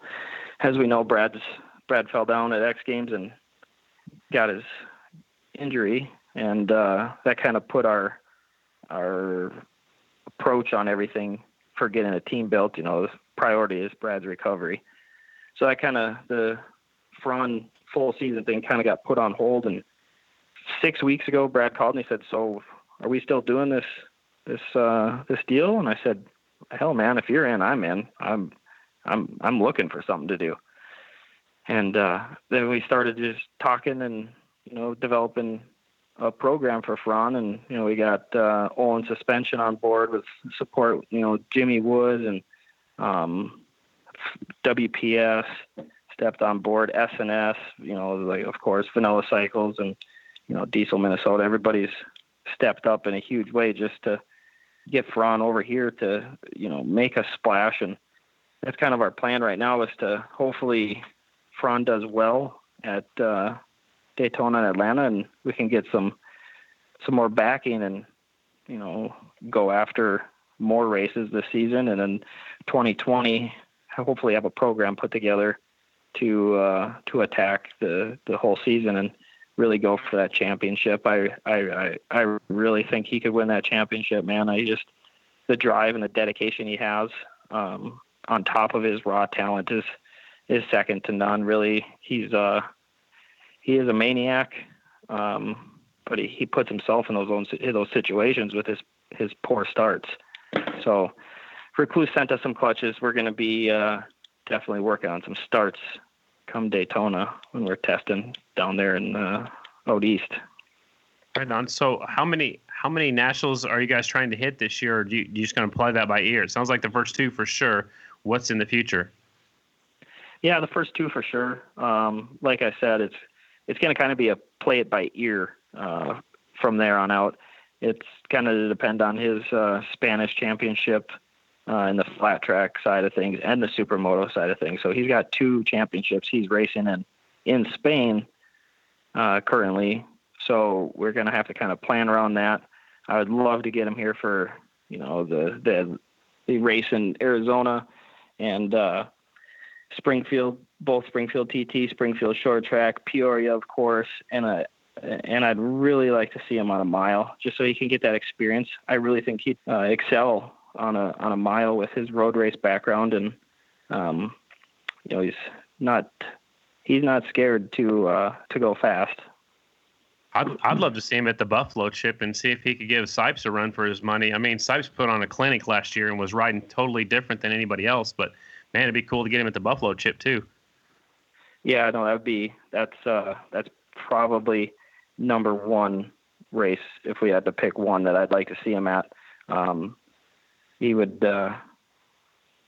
Speaker 5: as we know, Brad's Brad fell down at X Games and got his injury, and uh, that kind of put our our approach on everything for getting a team built. You know, the priority is Brad's recovery. So that kind of the Ferran full season thing kind of got put on hold. And six weeks ago, Brad called me and said, "So, are we still doing this this uh, this deal?" And I said, "Hell, man, if you're in, I'm in. I'm I'm I'm looking for something to do." And uh, then we started just talking and you know developing a program for Ferran, and you know we got uh, Ohlins Suspension on board with support. You know Jimmy Wood and um, WPS stepped on board. SNS, you know, like of course Vanilla Cycles and you know Diesel Minnesota. Everybody's stepped up in a huge way just to get Ferran over here to you know make a splash, and that's kind of our plan right now is to hopefully Ferran does well at uh, Daytona and Atlanta, and we can get some some more backing and you know go after more races this season, and then 2020 hopefully have a program put together to uh, to attack the the whole season. And really go for that championship. I I I really think he could win that championship, man. I just the drive and the dedication he has um, on top of his raw talent is is second to none. Really, he's uh he is a maniac, um, but he, he puts himself in those own in those situations with his his poor starts. So, Rekluse sent us some clutches. We're going to be uh, definitely working on some starts come Daytona when we're testing down there in uh, out east.
Speaker 2: Right on. So, how many how many nationals are you guys trying to hit this year? Or do you, you just going to play that by ear? It sounds like the first two for sure. What's in the future?
Speaker 5: Yeah, the first two for sure. Um, like I said, it's it's going to kind of be a play it by ear uh, from there on out. It's kind of depend on his uh, Spanish championship uh, in the flat track side of things and the supermoto side of things. So he's got two championships he's racing in in Spain uh, currently. So we're going to have to kind of plan around that. I would love to get him here for, you know, the the the race in Arizona and uh, Springfield, both Springfield TT, Springfield Short Track, Peoria, of course, and a and I'd really like to see him on a mile just so he can get that experience. I really think he'd uh, excel on a on a mile with his road race background and um, you know he's not he's not scared to uh, to go fast.
Speaker 2: I'd, I'd love to see him at the Buffalo Chip and see if he could give Sipes a run for his money. I mean, Sipes put on a clinic last year and was riding totally different than anybody else, but man, it'd be cool to get him at the Buffalo Chip too.
Speaker 5: Yeah, no, that would be that's uh, that's probably number one race if we had to pick one that I'd like to see him at. Um, he would uh,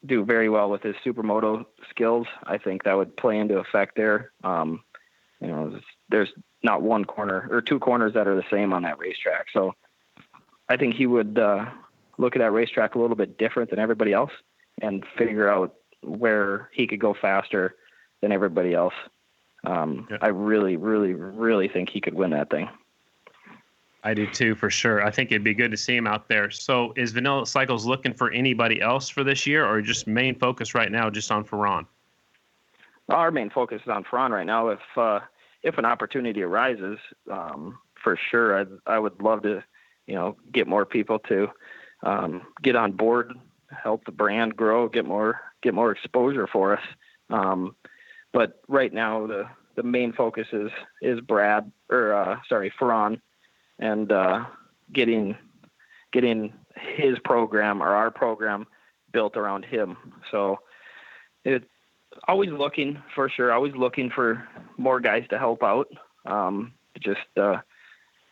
Speaker 5: do very well with his supermoto skills. I think that would play into effect there. Um, you know, there's not one corner or two corners that are the same on that racetrack. So I think he would uh, look at that racetrack a little bit different than everybody else and figure out where he could go faster than everybody else. Um, yeah. I really, really, really think he could win that thing.
Speaker 2: I do too, for sure. I think it'd be good to see him out there. So, is Vanilla Cycles looking for anybody else for this year, or just main focus right now just on Ferran?
Speaker 5: Our main focus is on Ferran right now. If uh, if an opportunity arises, um, for sure, I I would love to, you know, get more people to um, get on board, help the brand grow, get more get more exposure for us. Um, but right now, the the main focus is is Brad or uh, sorry, Ferran and uh, getting getting his program or our program built around him. So it's always looking for sure. Always looking for more guys to help out. Um, just uh,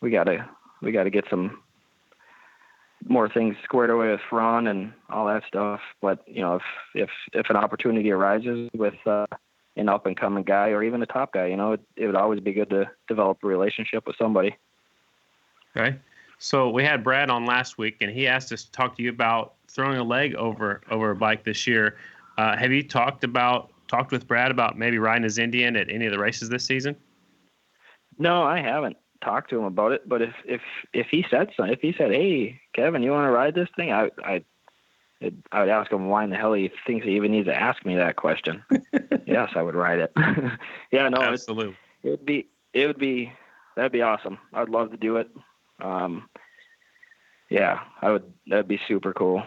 Speaker 5: we gotta we gotta get some more things squared away with Ron and all that stuff. But you know, if if if an opportunity arises with uh, an up and coming guy or even a top guy, you know, it, it would always be good to develop a relationship with somebody.
Speaker 2: Okay. So we had Brad on last week, and he asked us to talk to you about throwing a leg over over a bike this year. Uh, have you talked about talked with Brad about maybe riding his Indian at any of the races this season?
Speaker 5: No, I haven't talked to him about it. But if if if he said so, if he said, "Hey, Kevin, you want to ride this thing?" I I I would ask him why in the hell he thinks he even needs to ask me that question. yes, I would ride it. yeah, no,
Speaker 2: absolutely.
Speaker 5: It, it would be it would be that'd be awesome. I'd love to do it. Um, yeah, I would. That'd be super cool.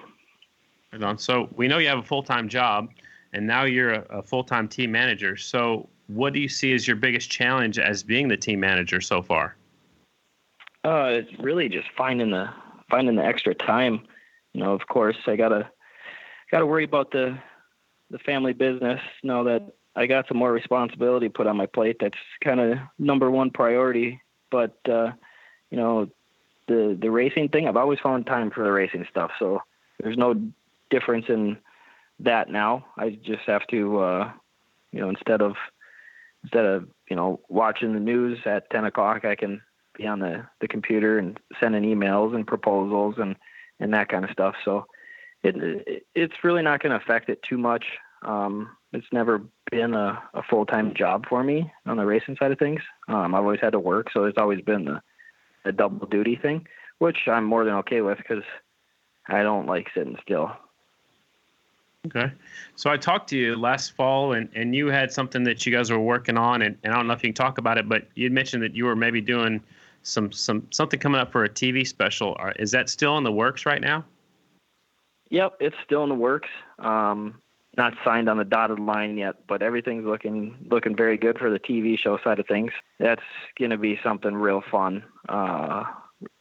Speaker 2: Right on. So we know you have a full time job, and now you're a, a full time team manager. So what do you see as your biggest challenge as being the team manager so far?
Speaker 5: Uh, it's really just finding the finding the extra time. You know, of course, I gotta gotta worry about the the family business. Know that I got some more responsibility put on my plate. That's kind of number one priority. But uh, you know, the the racing thing, I've always found time for the racing stuff. So there's no difference in that now. I just have to, uh, you know, instead of instead of you know watching the news at 10 o'clock, I can be on the the computer and sending emails and proposals and and that kind of stuff. So it, it it's really not going to affect it too much. Um, it's never been a, a full time job for me on the racing side of things. Um, I've always had to work, so it's always been the a double duty thing, which I'm more than okay with because I don't like sitting still.
Speaker 2: Okay. So I talked to you last fall and, and you had something that you guys were working on and, and I don't know if you can talk about it, but you mentioned that you were maybe doing some some something coming up for a TV special. Is that still in the works right now?
Speaker 5: Yep, it's still in the works. Um, not signed on the dotted line yet, but everything's looking looking very good for the TV show side of things. That's going to be something real fun, uh,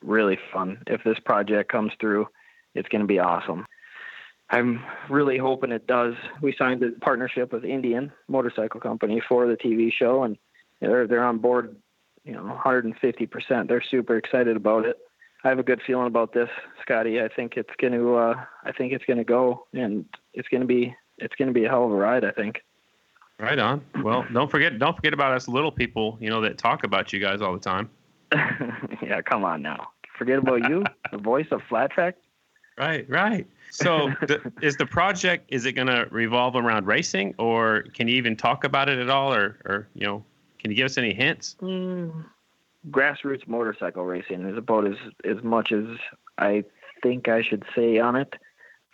Speaker 5: really fun. If this project comes through, it's going to be awesome. I'm really hoping it does. We signed a partnership with Indian Motorcycle Company for the TV show, and they're they're on board, you know, 150 percent. They're super excited about it. I have a good feeling about this, Scotty. I think it's going to uh, I think it's going to go, and it's going to be it's going to be a hell of a ride, I think.
Speaker 2: Right on. Well, don't forget don't forget about us little people, you know, that talk about you guys all the time.
Speaker 5: yeah, come on now. Forget about you, the voice of flat track.
Speaker 2: Right, right. So, the, is the project is it going to revolve around racing, or can you even talk about it at all, or, or you know, can you give us any hints?
Speaker 5: Mm, grassroots motorcycle racing is about as as much as I think I should say on it.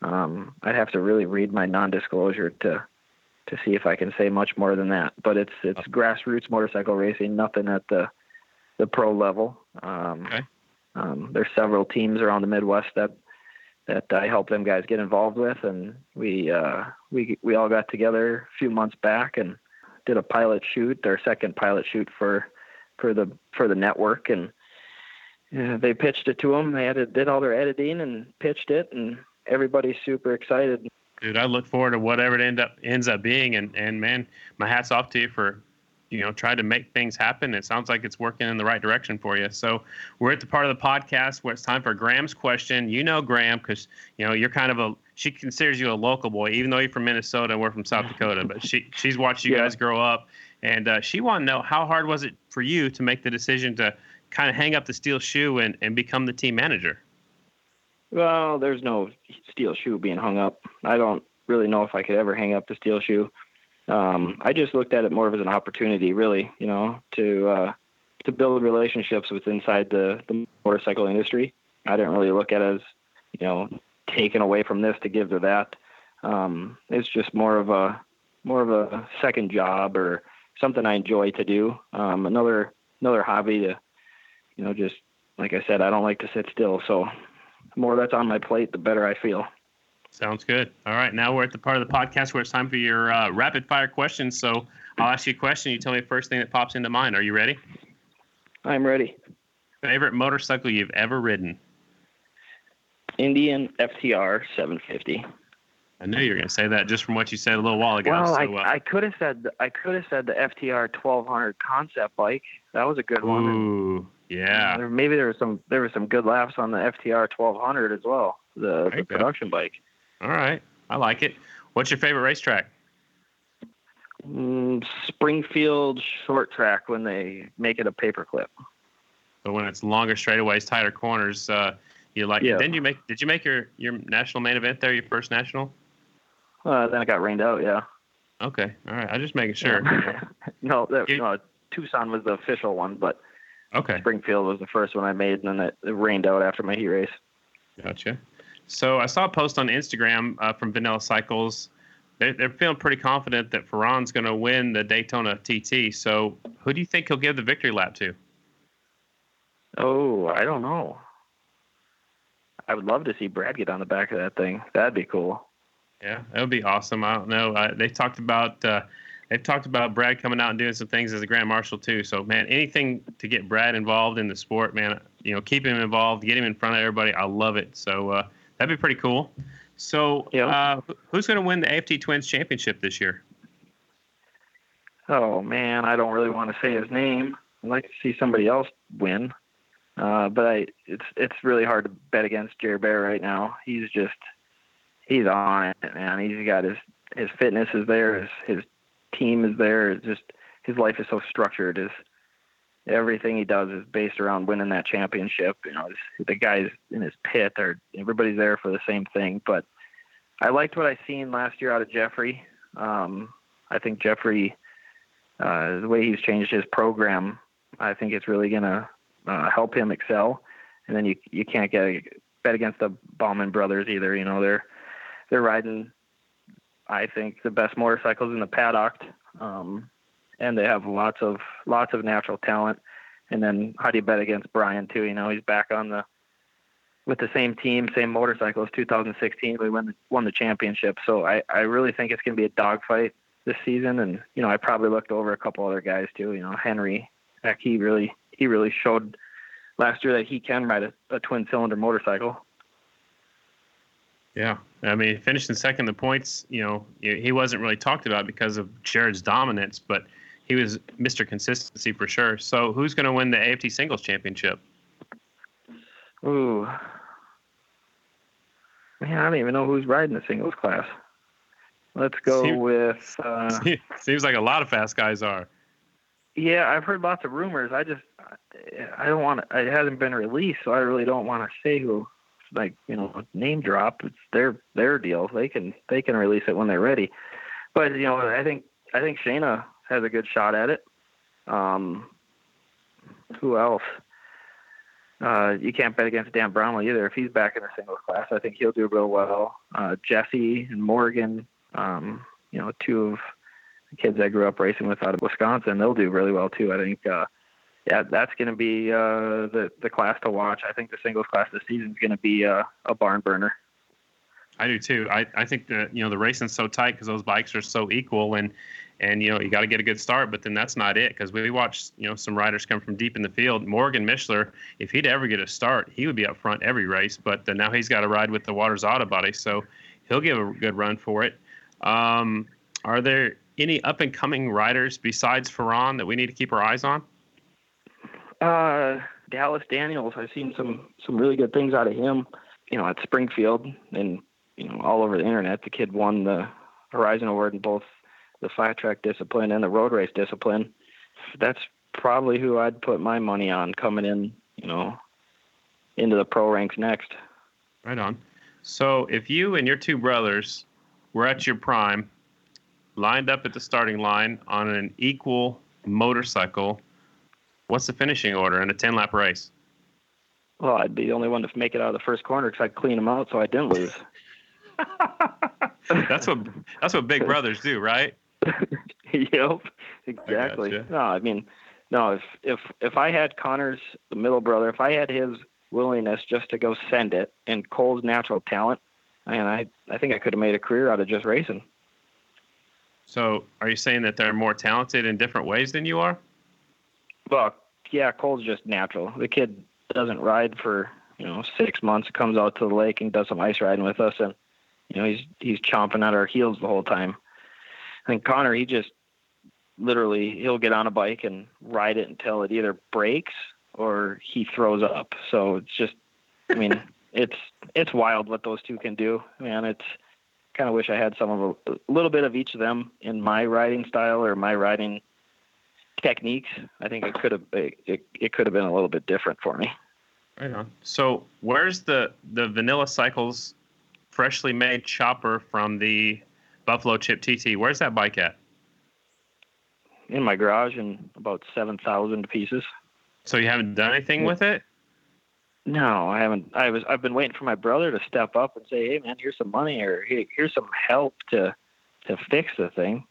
Speaker 5: Um, I'd have to really read my non-disclosure to to see if I can say much more than that. But it's it's grassroots motorcycle racing, nothing at the the pro level. Um,
Speaker 2: Okay.
Speaker 5: um, there's several teams around the Midwest that that I help them guys get involved with, and we uh, we we all got together a few months back and did a pilot shoot, our second pilot shoot for for the for the network, and uh, they pitched it to them. They had did all their editing and pitched it, and everybody's super excited.
Speaker 2: Dude, I look forward to whatever it end up ends up being, and and man, my hats off to you for, you know, trying to make things happen. It sounds like it's working in the right direction for you. So we're at the part of the podcast where it's time for Graham's question. You know Graham because you know you're kind of a she considers you a local boy, even though you're from Minnesota and we're from South Dakota. But she she's watched you
Speaker 5: Yeah.
Speaker 2: guys grow up, and uh, she wanted to know how hard was it for you to make the decision to kind of hang up the steel shoe and, and become the team manager.
Speaker 5: Well, there's no steel shoe being hung up. I don't really know if I could ever hang up the steel shoe. Um, I just looked at it more as an opportunity, really, you know, to uh, to build relationships with inside the, the motorcycle industry. I didn't really look at it as, you know, taken away from this to give to that. Um, it's just more of a more of a second job or something I enjoy to do. Um, another another hobby to, you know, just like I said, I don't like to sit still, so more that's on my plate, the better I feel.
Speaker 2: Sounds good. All right, now we're at the part of the podcast where it's time for your uh, rapid fire questions. So I'll ask you a question. You tell me the first thing that pops into mind. Are you ready?
Speaker 5: I'm ready.
Speaker 2: Favorite motorcycle you've ever ridden?
Speaker 5: Indian FTR 750.
Speaker 2: I knew you were going to say that just from what you said a little while ago.
Speaker 5: Well,
Speaker 2: so,
Speaker 5: I,
Speaker 2: uh,
Speaker 5: I could have said I could have said the FTR 1200 concept bike. That was a good one.
Speaker 2: Yeah.
Speaker 5: there- maybe there was some there was some good laughs on the FTR 1200 as well, the, the
Speaker 2: go.
Speaker 5: production bike.
Speaker 2: All right, I like it. What's your favorite racetrack?
Speaker 5: Mm, Springfield short track when they make it a paperclip.
Speaker 2: But when it's longer straightaways, tighter corners, uh, you like.
Speaker 5: Yeah.
Speaker 2: Didn't you make? Did you make your your national main event there? Your first national?
Speaker 5: Uh, then it got rained out. Yeah.
Speaker 2: Okay, all right. I'm just making sure.
Speaker 5: no, that,
Speaker 2: You-
Speaker 5: no, Tucson was the official one, but
Speaker 2: Okay.
Speaker 5: Springfield was the first one I made, and then it, it rained out after my heat race.
Speaker 2: Gotcha. So I saw a post on Instagram uh, from Vanilla Cycles. They're, they're feeling pretty confident that Ferran's going to win the Daytona TT. So who do you think he'll give the victory lap to?
Speaker 5: Oh, I don't know. I would love to see Brad get on the back of that thing. That'd be cool.
Speaker 2: Yeah, that would be awesome. I don't know. Uh, they talked about uh, they've talked about Brad coming out and doing some things as a grand marshal too. So man, anything to get Brad involved in the sport, man. You know, keep him involved, get him in front of everybody. I love it. So uh, that'd be pretty cool. So
Speaker 5: Yeah.
Speaker 2: uh, who's going to win the AFT Twins championship this year?
Speaker 5: Oh man, I don't really want to say his name. I'd like to see somebody else win. Uh, but I, it's it's really hard to bet against Jerry Bear right now. He's just he's on it, man. He's got his his fitness is there, his his team is there. It's just his life is so structured. His everything he does is based around winning that championship. You know, the guys in his pit are everybody's there for the same thing. But I liked what I seen last year out of Jeffrey. Um, I think Jeffrey uh, the way he's changed his program, I think it's really to uh, help him excel. And then you you can't get bet against the Bauman brothers either. You know they're they're riding, I think, the best motorcycles in the paddock, um, and they have lots of lots of natural talent. And then how do you bet against Brian too? You know he's back on the with the same team, same motorcycles. 2016, we won the, won the championship. So I I really think it's going to be a dogfight this season. And you know, I probably looked over a couple other guys too. You know, Henry, heck, he really he really showed last year that he can ride a, a twin cylinder motorcycle.
Speaker 2: Yeah, I mean, finishing second the points, you know, he he wasn't really talked about because of Jared's dominance, but he was Mr. Consistency for sure. So, who's going to win the AFT Singles Championship?
Speaker 5: Ooh, man, I don't even know who's riding the singles class. Let's go with. Uh,
Speaker 2: Seems like a lot of fast guys are.
Speaker 5: yeah, I've heard lots of rumors. I just I don't want to. It hasn't been released, so I really don't want to say who. Like you know, name drop. It's their their deal. They can they can release it when they're ready. But you know, I think I think Shayna has a good shot at it. Um, who else? Uh, you can't bet against Dan Bromley either. If he's back in the singles class, I think he'll do real well. Uh, Jesse and Morgan, um, you know, two of the kids I grew up racing with out of Wisconsin, they'll do really well too. I think, uh, yeah, that's going to be uh, the the class to watch. I think the singles class this season is going to be uh, a barn burner.
Speaker 2: I do too. I, I think that you know the racing's so tight because those bikes are so equal and and you know you got to get a good start, but then that's not it because we watched you know some riders come from deep in the field. Morgan Mischler, if he'd ever get a start, he would be up front every race, but now he's got to ride with the Waters Auto Body, so he'll give a good run for it. Um, are there any up and coming riders besides Ferran that we need to keep our eyes on?
Speaker 5: Uh, Dallas Daniels, I've seen some some really good things out of him. You know, at Springfield and you know all over the internet. The kid won the Horizon Award in both the flat track discipline and the road race discipline. That's probably who I'd put my money on coming in. You know, into the pro ranks next.
Speaker 2: Right on. So if you and your two brothers were at your prime, lined up at the starting line on an equal motorcycle, what's the finishing order in a 10 lap race?
Speaker 5: Well, I'd be the only one to make it out of the first corner because I'd clean them out so I didn't lose.
Speaker 2: that's what that's what big brothers do, right?
Speaker 5: yep, exactly. I no, I mean, no. If if if I had Connor's the middle brother, if I had his willingness just to go send it and Cole's natural talent, and I I think I could have made a career out of just racing.
Speaker 2: So, are you saying that they're more talented in different ways than you are?
Speaker 5: Well, yeah, Cole's just natural. The kid doesn't ride for you know six months. Comes out to the lake and does some ice riding with us, and you know he's he's chomping at our heels the whole time. Think Connor, he just literally he'll get on a bike and ride it until it either breaks or he throws up. So it's just, I mean, it's it's wild what those two can do, man. It's kind of wish I had some of a, a little bit of each of them in my riding style or my riding techniques. I think it could have it, it could have been a little bit different for me.
Speaker 2: Right on. So where's the the Vanilla Cycles freshly made chopper from the Buffalo Chip TT? Where's that bike at?
Speaker 5: In my garage in about seven thousand pieces.
Speaker 2: So you haven't done anything with it?
Speaker 5: No, I haven't. I was. I've been waiting for my brother to step up and say, "Hey, man, here's some money, or hey, here's some help to to fix the thing."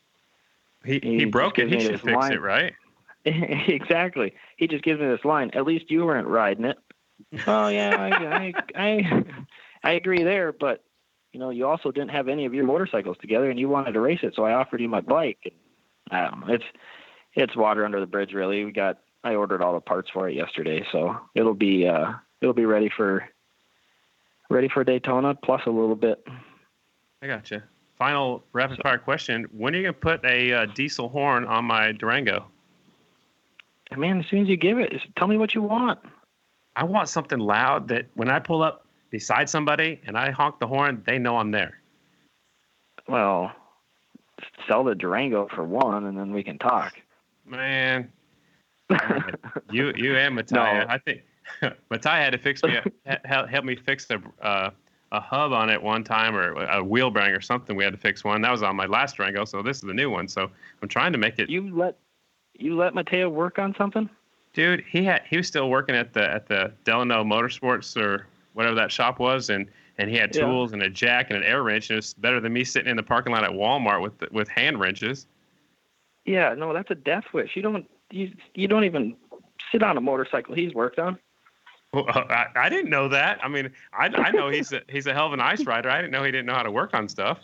Speaker 2: He he, he broke it. He should fix line. it, right?
Speaker 5: exactly. He just gives me this line. At least you weren't riding it. oh yeah, I, I I I agree there, but you know, you also didn't have any of your motorcycles together, and you wanted to race it, so I offered you my bike. And I don't know. It's it's water under the bridge, really. We got I ordered all the parts for it yesterday, so it'll be uh it'll be ready for ready for Daytona plus a little bit.
Speaker 2: I gotcha. Final rapid fire question: When are you gonna put a uh, diesel horn on my Durango?
Speaker 5: Man, as soon as you give it, tell me what you want.
Speaker 2: I want something loud that when I pull up beside somebody and I honk the horn, they know I'm there.
Speaker 5: Well, sell the Durango for one, and then we can talk.
Speaker 2: Man, you you and Matthias. No. I think Matthias had to fix me, help me fix the uh, a hub on it one time or a wheel bearing or something. We had to fix one. That was on my last Durango, so this is the new one. So I'm trying to make it.
Speaker 5: You let you let Mateo work on something?
Speaker 2: Dude, he had he was still working at the at the Delano Motorsports or whatever that shop was, and and he had tools yeah. and a jack and an air wrench, and it's better than me sitting in the parking lot at Walmart with with hand wrenches.
Speaker 5: Yeah, no, that's a death wish. You don't you you don't even sit on a motorcycle he's worked on.
Speaker 2: Well, I, I didn't know that. I mean, I, I know he's a he's a hell of an ice rider. I didn't know he didn't know how to work on stuff.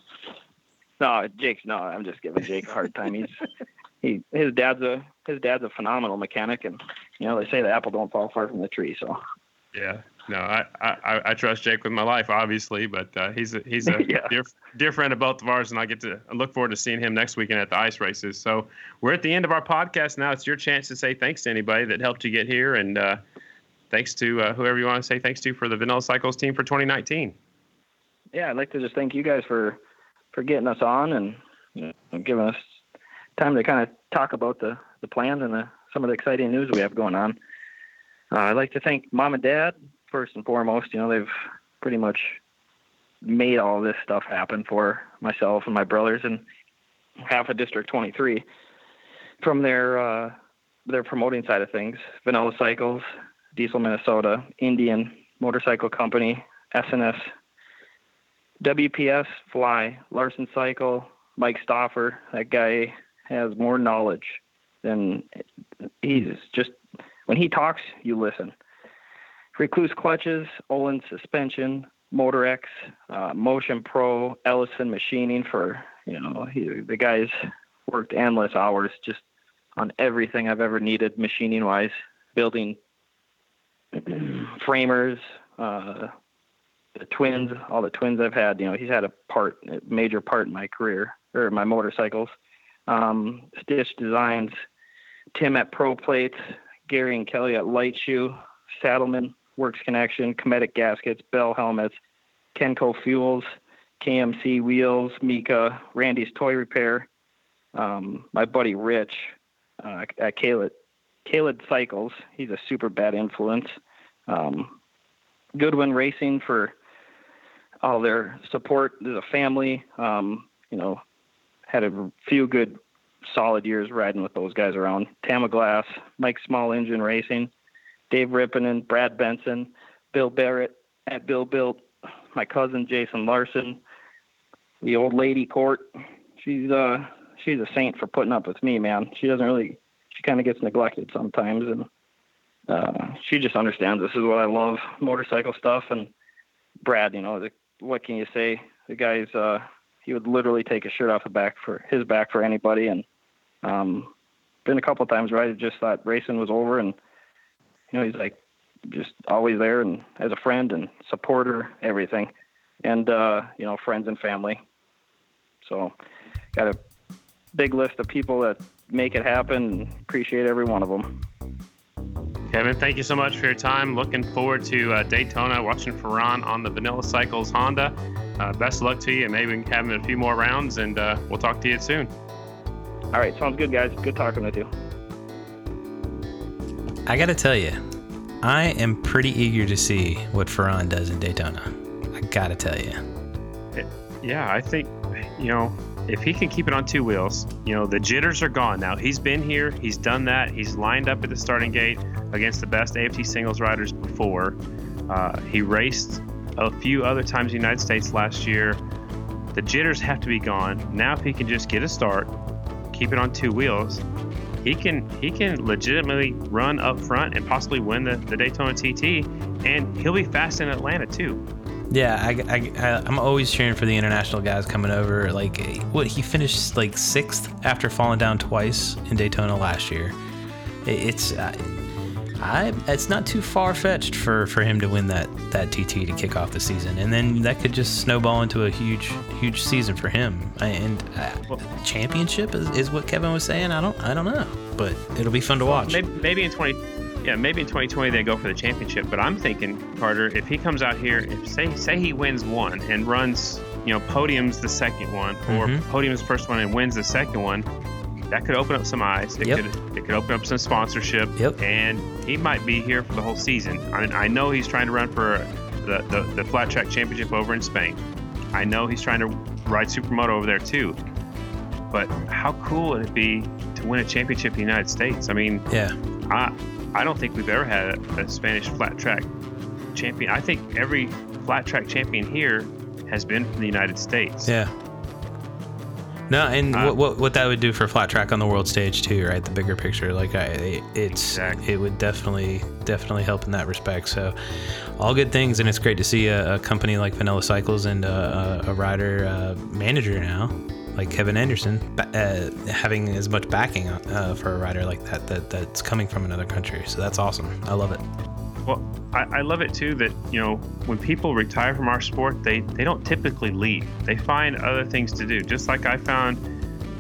Speaker 5: No, Jake's no. I'm just giving Jake a hard time. He's he his dad's a his dad's a phenomenal mechanic, and you know they say the apple don't fall far from the tree. So
Speaker 2: yeah, no, I, I, I trust Jake with my life, obviously, but uh, he's a, he's a yeah. dear, dear friend of both of ours, and I get to look forward to seeing him next weekend at the ice races. So we're at the end of our podcast now. It's your chance to say thanks to anybody that helped you get here, and uh, thanks to uh, whoever you want to say thanks to for the Vanilla Cycles team for 2019.
Speaker 5: Yeah, I'd like to just thank you guys for for getting us on and you know, giving us time to kind of talk about the the plans and the, some of the exciting news we have going on. Uh, I'd like to thank mom and dad first and foremost, you know, they've pretty much made all this stuff happen for myself and my brothers and half of District 23. From their uh, their promoting side of things. Vanilla Cycles, Diesel Minnesota, Indian Motorcycle Company, SNS, WPS, Fly, Larson Cycle, Mike Stoffer. That guy has more knowledge than he's just when he talks, you listen. Rekluse clutches, Ohlins suspension, Motor X, uh, Motion Pro, Ellison machining for you know he, the guys worked endless hours just on everything I've ever needed machining wise, building framers, uh, the twins, all the twins I've had. You know, he's had a part, a major part in my career or my motorcycles. Um, Stitch Designs, Tim at Pro Plates, Gary and Kelly at Light Shoe, Saddleman Works Connection, Cometic Gaskets, Bell Helmets, Kenco Fuels, KMC Wheels, Mika, Randy's Toy Repair, um, my buddy Rich uh, at Caleb, Caleb Cycles. He's a super bad influence. Um, Goodwin Racing for all their support as a family. Um, you know, had a few good solid years riding with those guys around. Tama Glass, Mike Small Engine Racing, Dave Rippinen, Brad Benson, Bill Barrett at Bill Built, my cousin Jason Larson, the old lady court. She's uh she's a saint for putting up with me, man. She doesn't really she kind of gets neglected sometimes and uh she just understands this is what I love, motorcycle stuff and Brad, you know, the, what can you say? The guy's uh he would literally take a shirt off the back for his back for anybody and um been a couple of times where I just thought racing was over and you know, he's like just always there and as a friend and supporter, everything. And uh, you know, friends and family. So got a big list of people that make it happen appreciate every one of them.
Speaker 2: Kevin, thank you so much for your time. Looking forward to uh, Daytona, watching Ferran on the Vanilla Cycles Honda. Uh, best of luck to you, and maybe we can have him in a few more rounds, and uh, we'll talk to you soon.
Speaker 5: All right, sounds good, guys. Good talking with you.
Speaker 4: I got to tell you, I am pretty eager to see what Ferran does in Daytona. I got to tell you.
Speaker 2: Yeah, I think, you know, if he can keep it on two wheels, you know, the jitters are gone now. He's been here, he's done that, he's lined up at the starting gate against the best AFT singles riders before. Uh, he raced a few other times in the United States last year. The jitters have to be gone. Now, if he can just get a start, keep it on two wheels, he can he can legitimately run up front and possibly win the, the Daytona TT, and he'll be fast in Atlanta too.
Speaker 4: Yeah, I, I, I, am always cheering for the international guys coming over. Like, what he finished like sixth after falling down twice in Daytona last year. It's, uh, I, it's not too far fetched for, for him to win that that TT to kick off the season, and then that could just snowball into a huge huge season for him. And uh, championship is, is what Kevin was saying. I don't I don't know, but it'll be fun to watch.
Speaker 2: Maybe, maybe in 20, yeah, maybe in 2020 they go for the championship. But I'm thinking Carter, if he comes out here, if say say he wins one and runs, you know, podiums the second one, or mm-hmm. podiums first one and wins the second one, that could open up some eyes. It
Speaker 4: yep.
Speaker 2: could it could open up some sponsorship.
Speaker 4: Yep.
Speaker 2: And he might be here for the whole season. I mean, I know he's trying to run for the, the, the flat track championship over in Spain. I know he's trying to ride supermoto over there too. But how cool would it be to win a championship in the United States? I mean,
Speaker 4: yeah.
Speaker 2: I I don't think we've ever had a, Spanish flat track champion. I think every flat track champion here has been from the United States.
Speaker 4: Yeah. No, and uh, what, what that would do for flat track on the world stage too, right? The bigger picture, like I, it's exactly. it would definitely definitely help in that respect. So, all good things, and it's great to see a, a company like Vanilla Cycles and a, a, a rider uh, manager now, like Kevin Anderson, uh, having as much backing uh, for a rider like that, that that's coming from another country. So that's awesome. I love it.
Speaker 2: Well, I, I, love it too that you know when people retire from our sport, they they don't typically leave. They find other things to do. Just like I found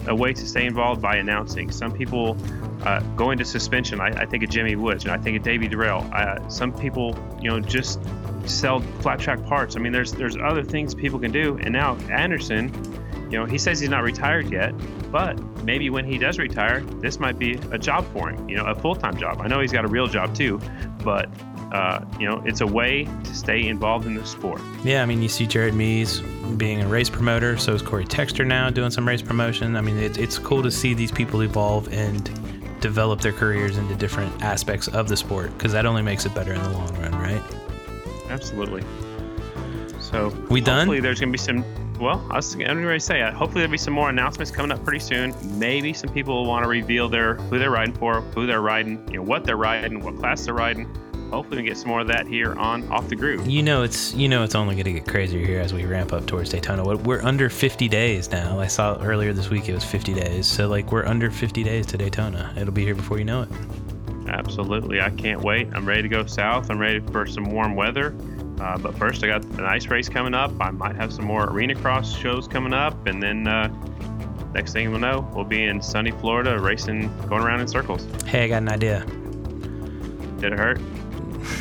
Speaker 2: a way to stay involved by announcing. Some people uh, go into suspension. I, I, think of Jimmy Woods, and I think of Davey Durelle. Uh, some people, you know, just sell flat track parts. I mean, there's there's other things people can do. And now Anderson, you know, he says he's not retired yet, but maybe when he does retire, this might be a job for him. You know, a full time job. I know he's got a real job too, but uh, you know, it's a way to stay involved in the sport.
Speaker 4: Yeah, I mean, you see Jared Mees being a race promoter, so is Cory Texter now doing some race promotion. I mean, it, it's cool to see these people evolve and develop their careers into different aspects of the sport because that only makes it better in the long run, right?
Speaker 2: Absolutely. So
Speaker 4: We done?
Speaker 2: Hopefully, there's going to be some. Well, I was going to say, uh, hopefully there'll be some more announcements coming up pretty soon. Maybe some people will want to reveal their who they're riding for, who they're riding, you know, what they're riding, what class they're riding. Hopefully, we get some more of that here on Off the Groove.
Speaker 4: You know it's you know it's only going to get crazier here as we ramp up towards Daytona. We're- We're under 50 days now. I saw earlier this week it was 50 days. So like we're under 50 days to Daytona. It'll be here before you know it.
Speaker 2: Absolutely, I can't wait. I'm ready to go south. I'm ready for some warm weather. Uh, but first, I got an ice race coming up. I might have some more arena cross shows coming up, and then uh, next thing we'll know, we'll be in sunny Florida racing, going around in circles.
Speaker 4: Hey, I got an idea.
Speaker 2: Did it hurt?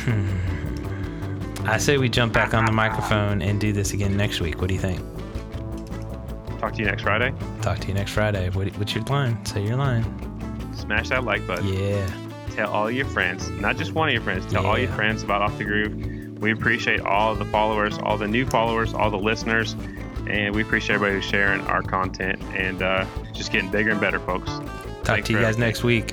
Speaker 4: I say we jump back on the microphone and do this again next week. What do you think?
Speaker 2: Talk to you next Friday.
Speaker 4: Talk to you next Friday. What, what's your line? Say your line.
Speaker 2: Smash that like button.
Speaker 4: Yeah.
Speaker 2: Tell all your friends, not just one of your friends. Tell all your friends about Off the Groove. We appreciate all the followers, all the new followers, all the listeners, and we appreciate everybody who's sharing our content and uh, just getting bigger and better, folks.
Speaker 4: Talk
Speaker 2: Thanks
Speaker 4: to you guys
Speaker 2: everything.
Speaker 4: next week.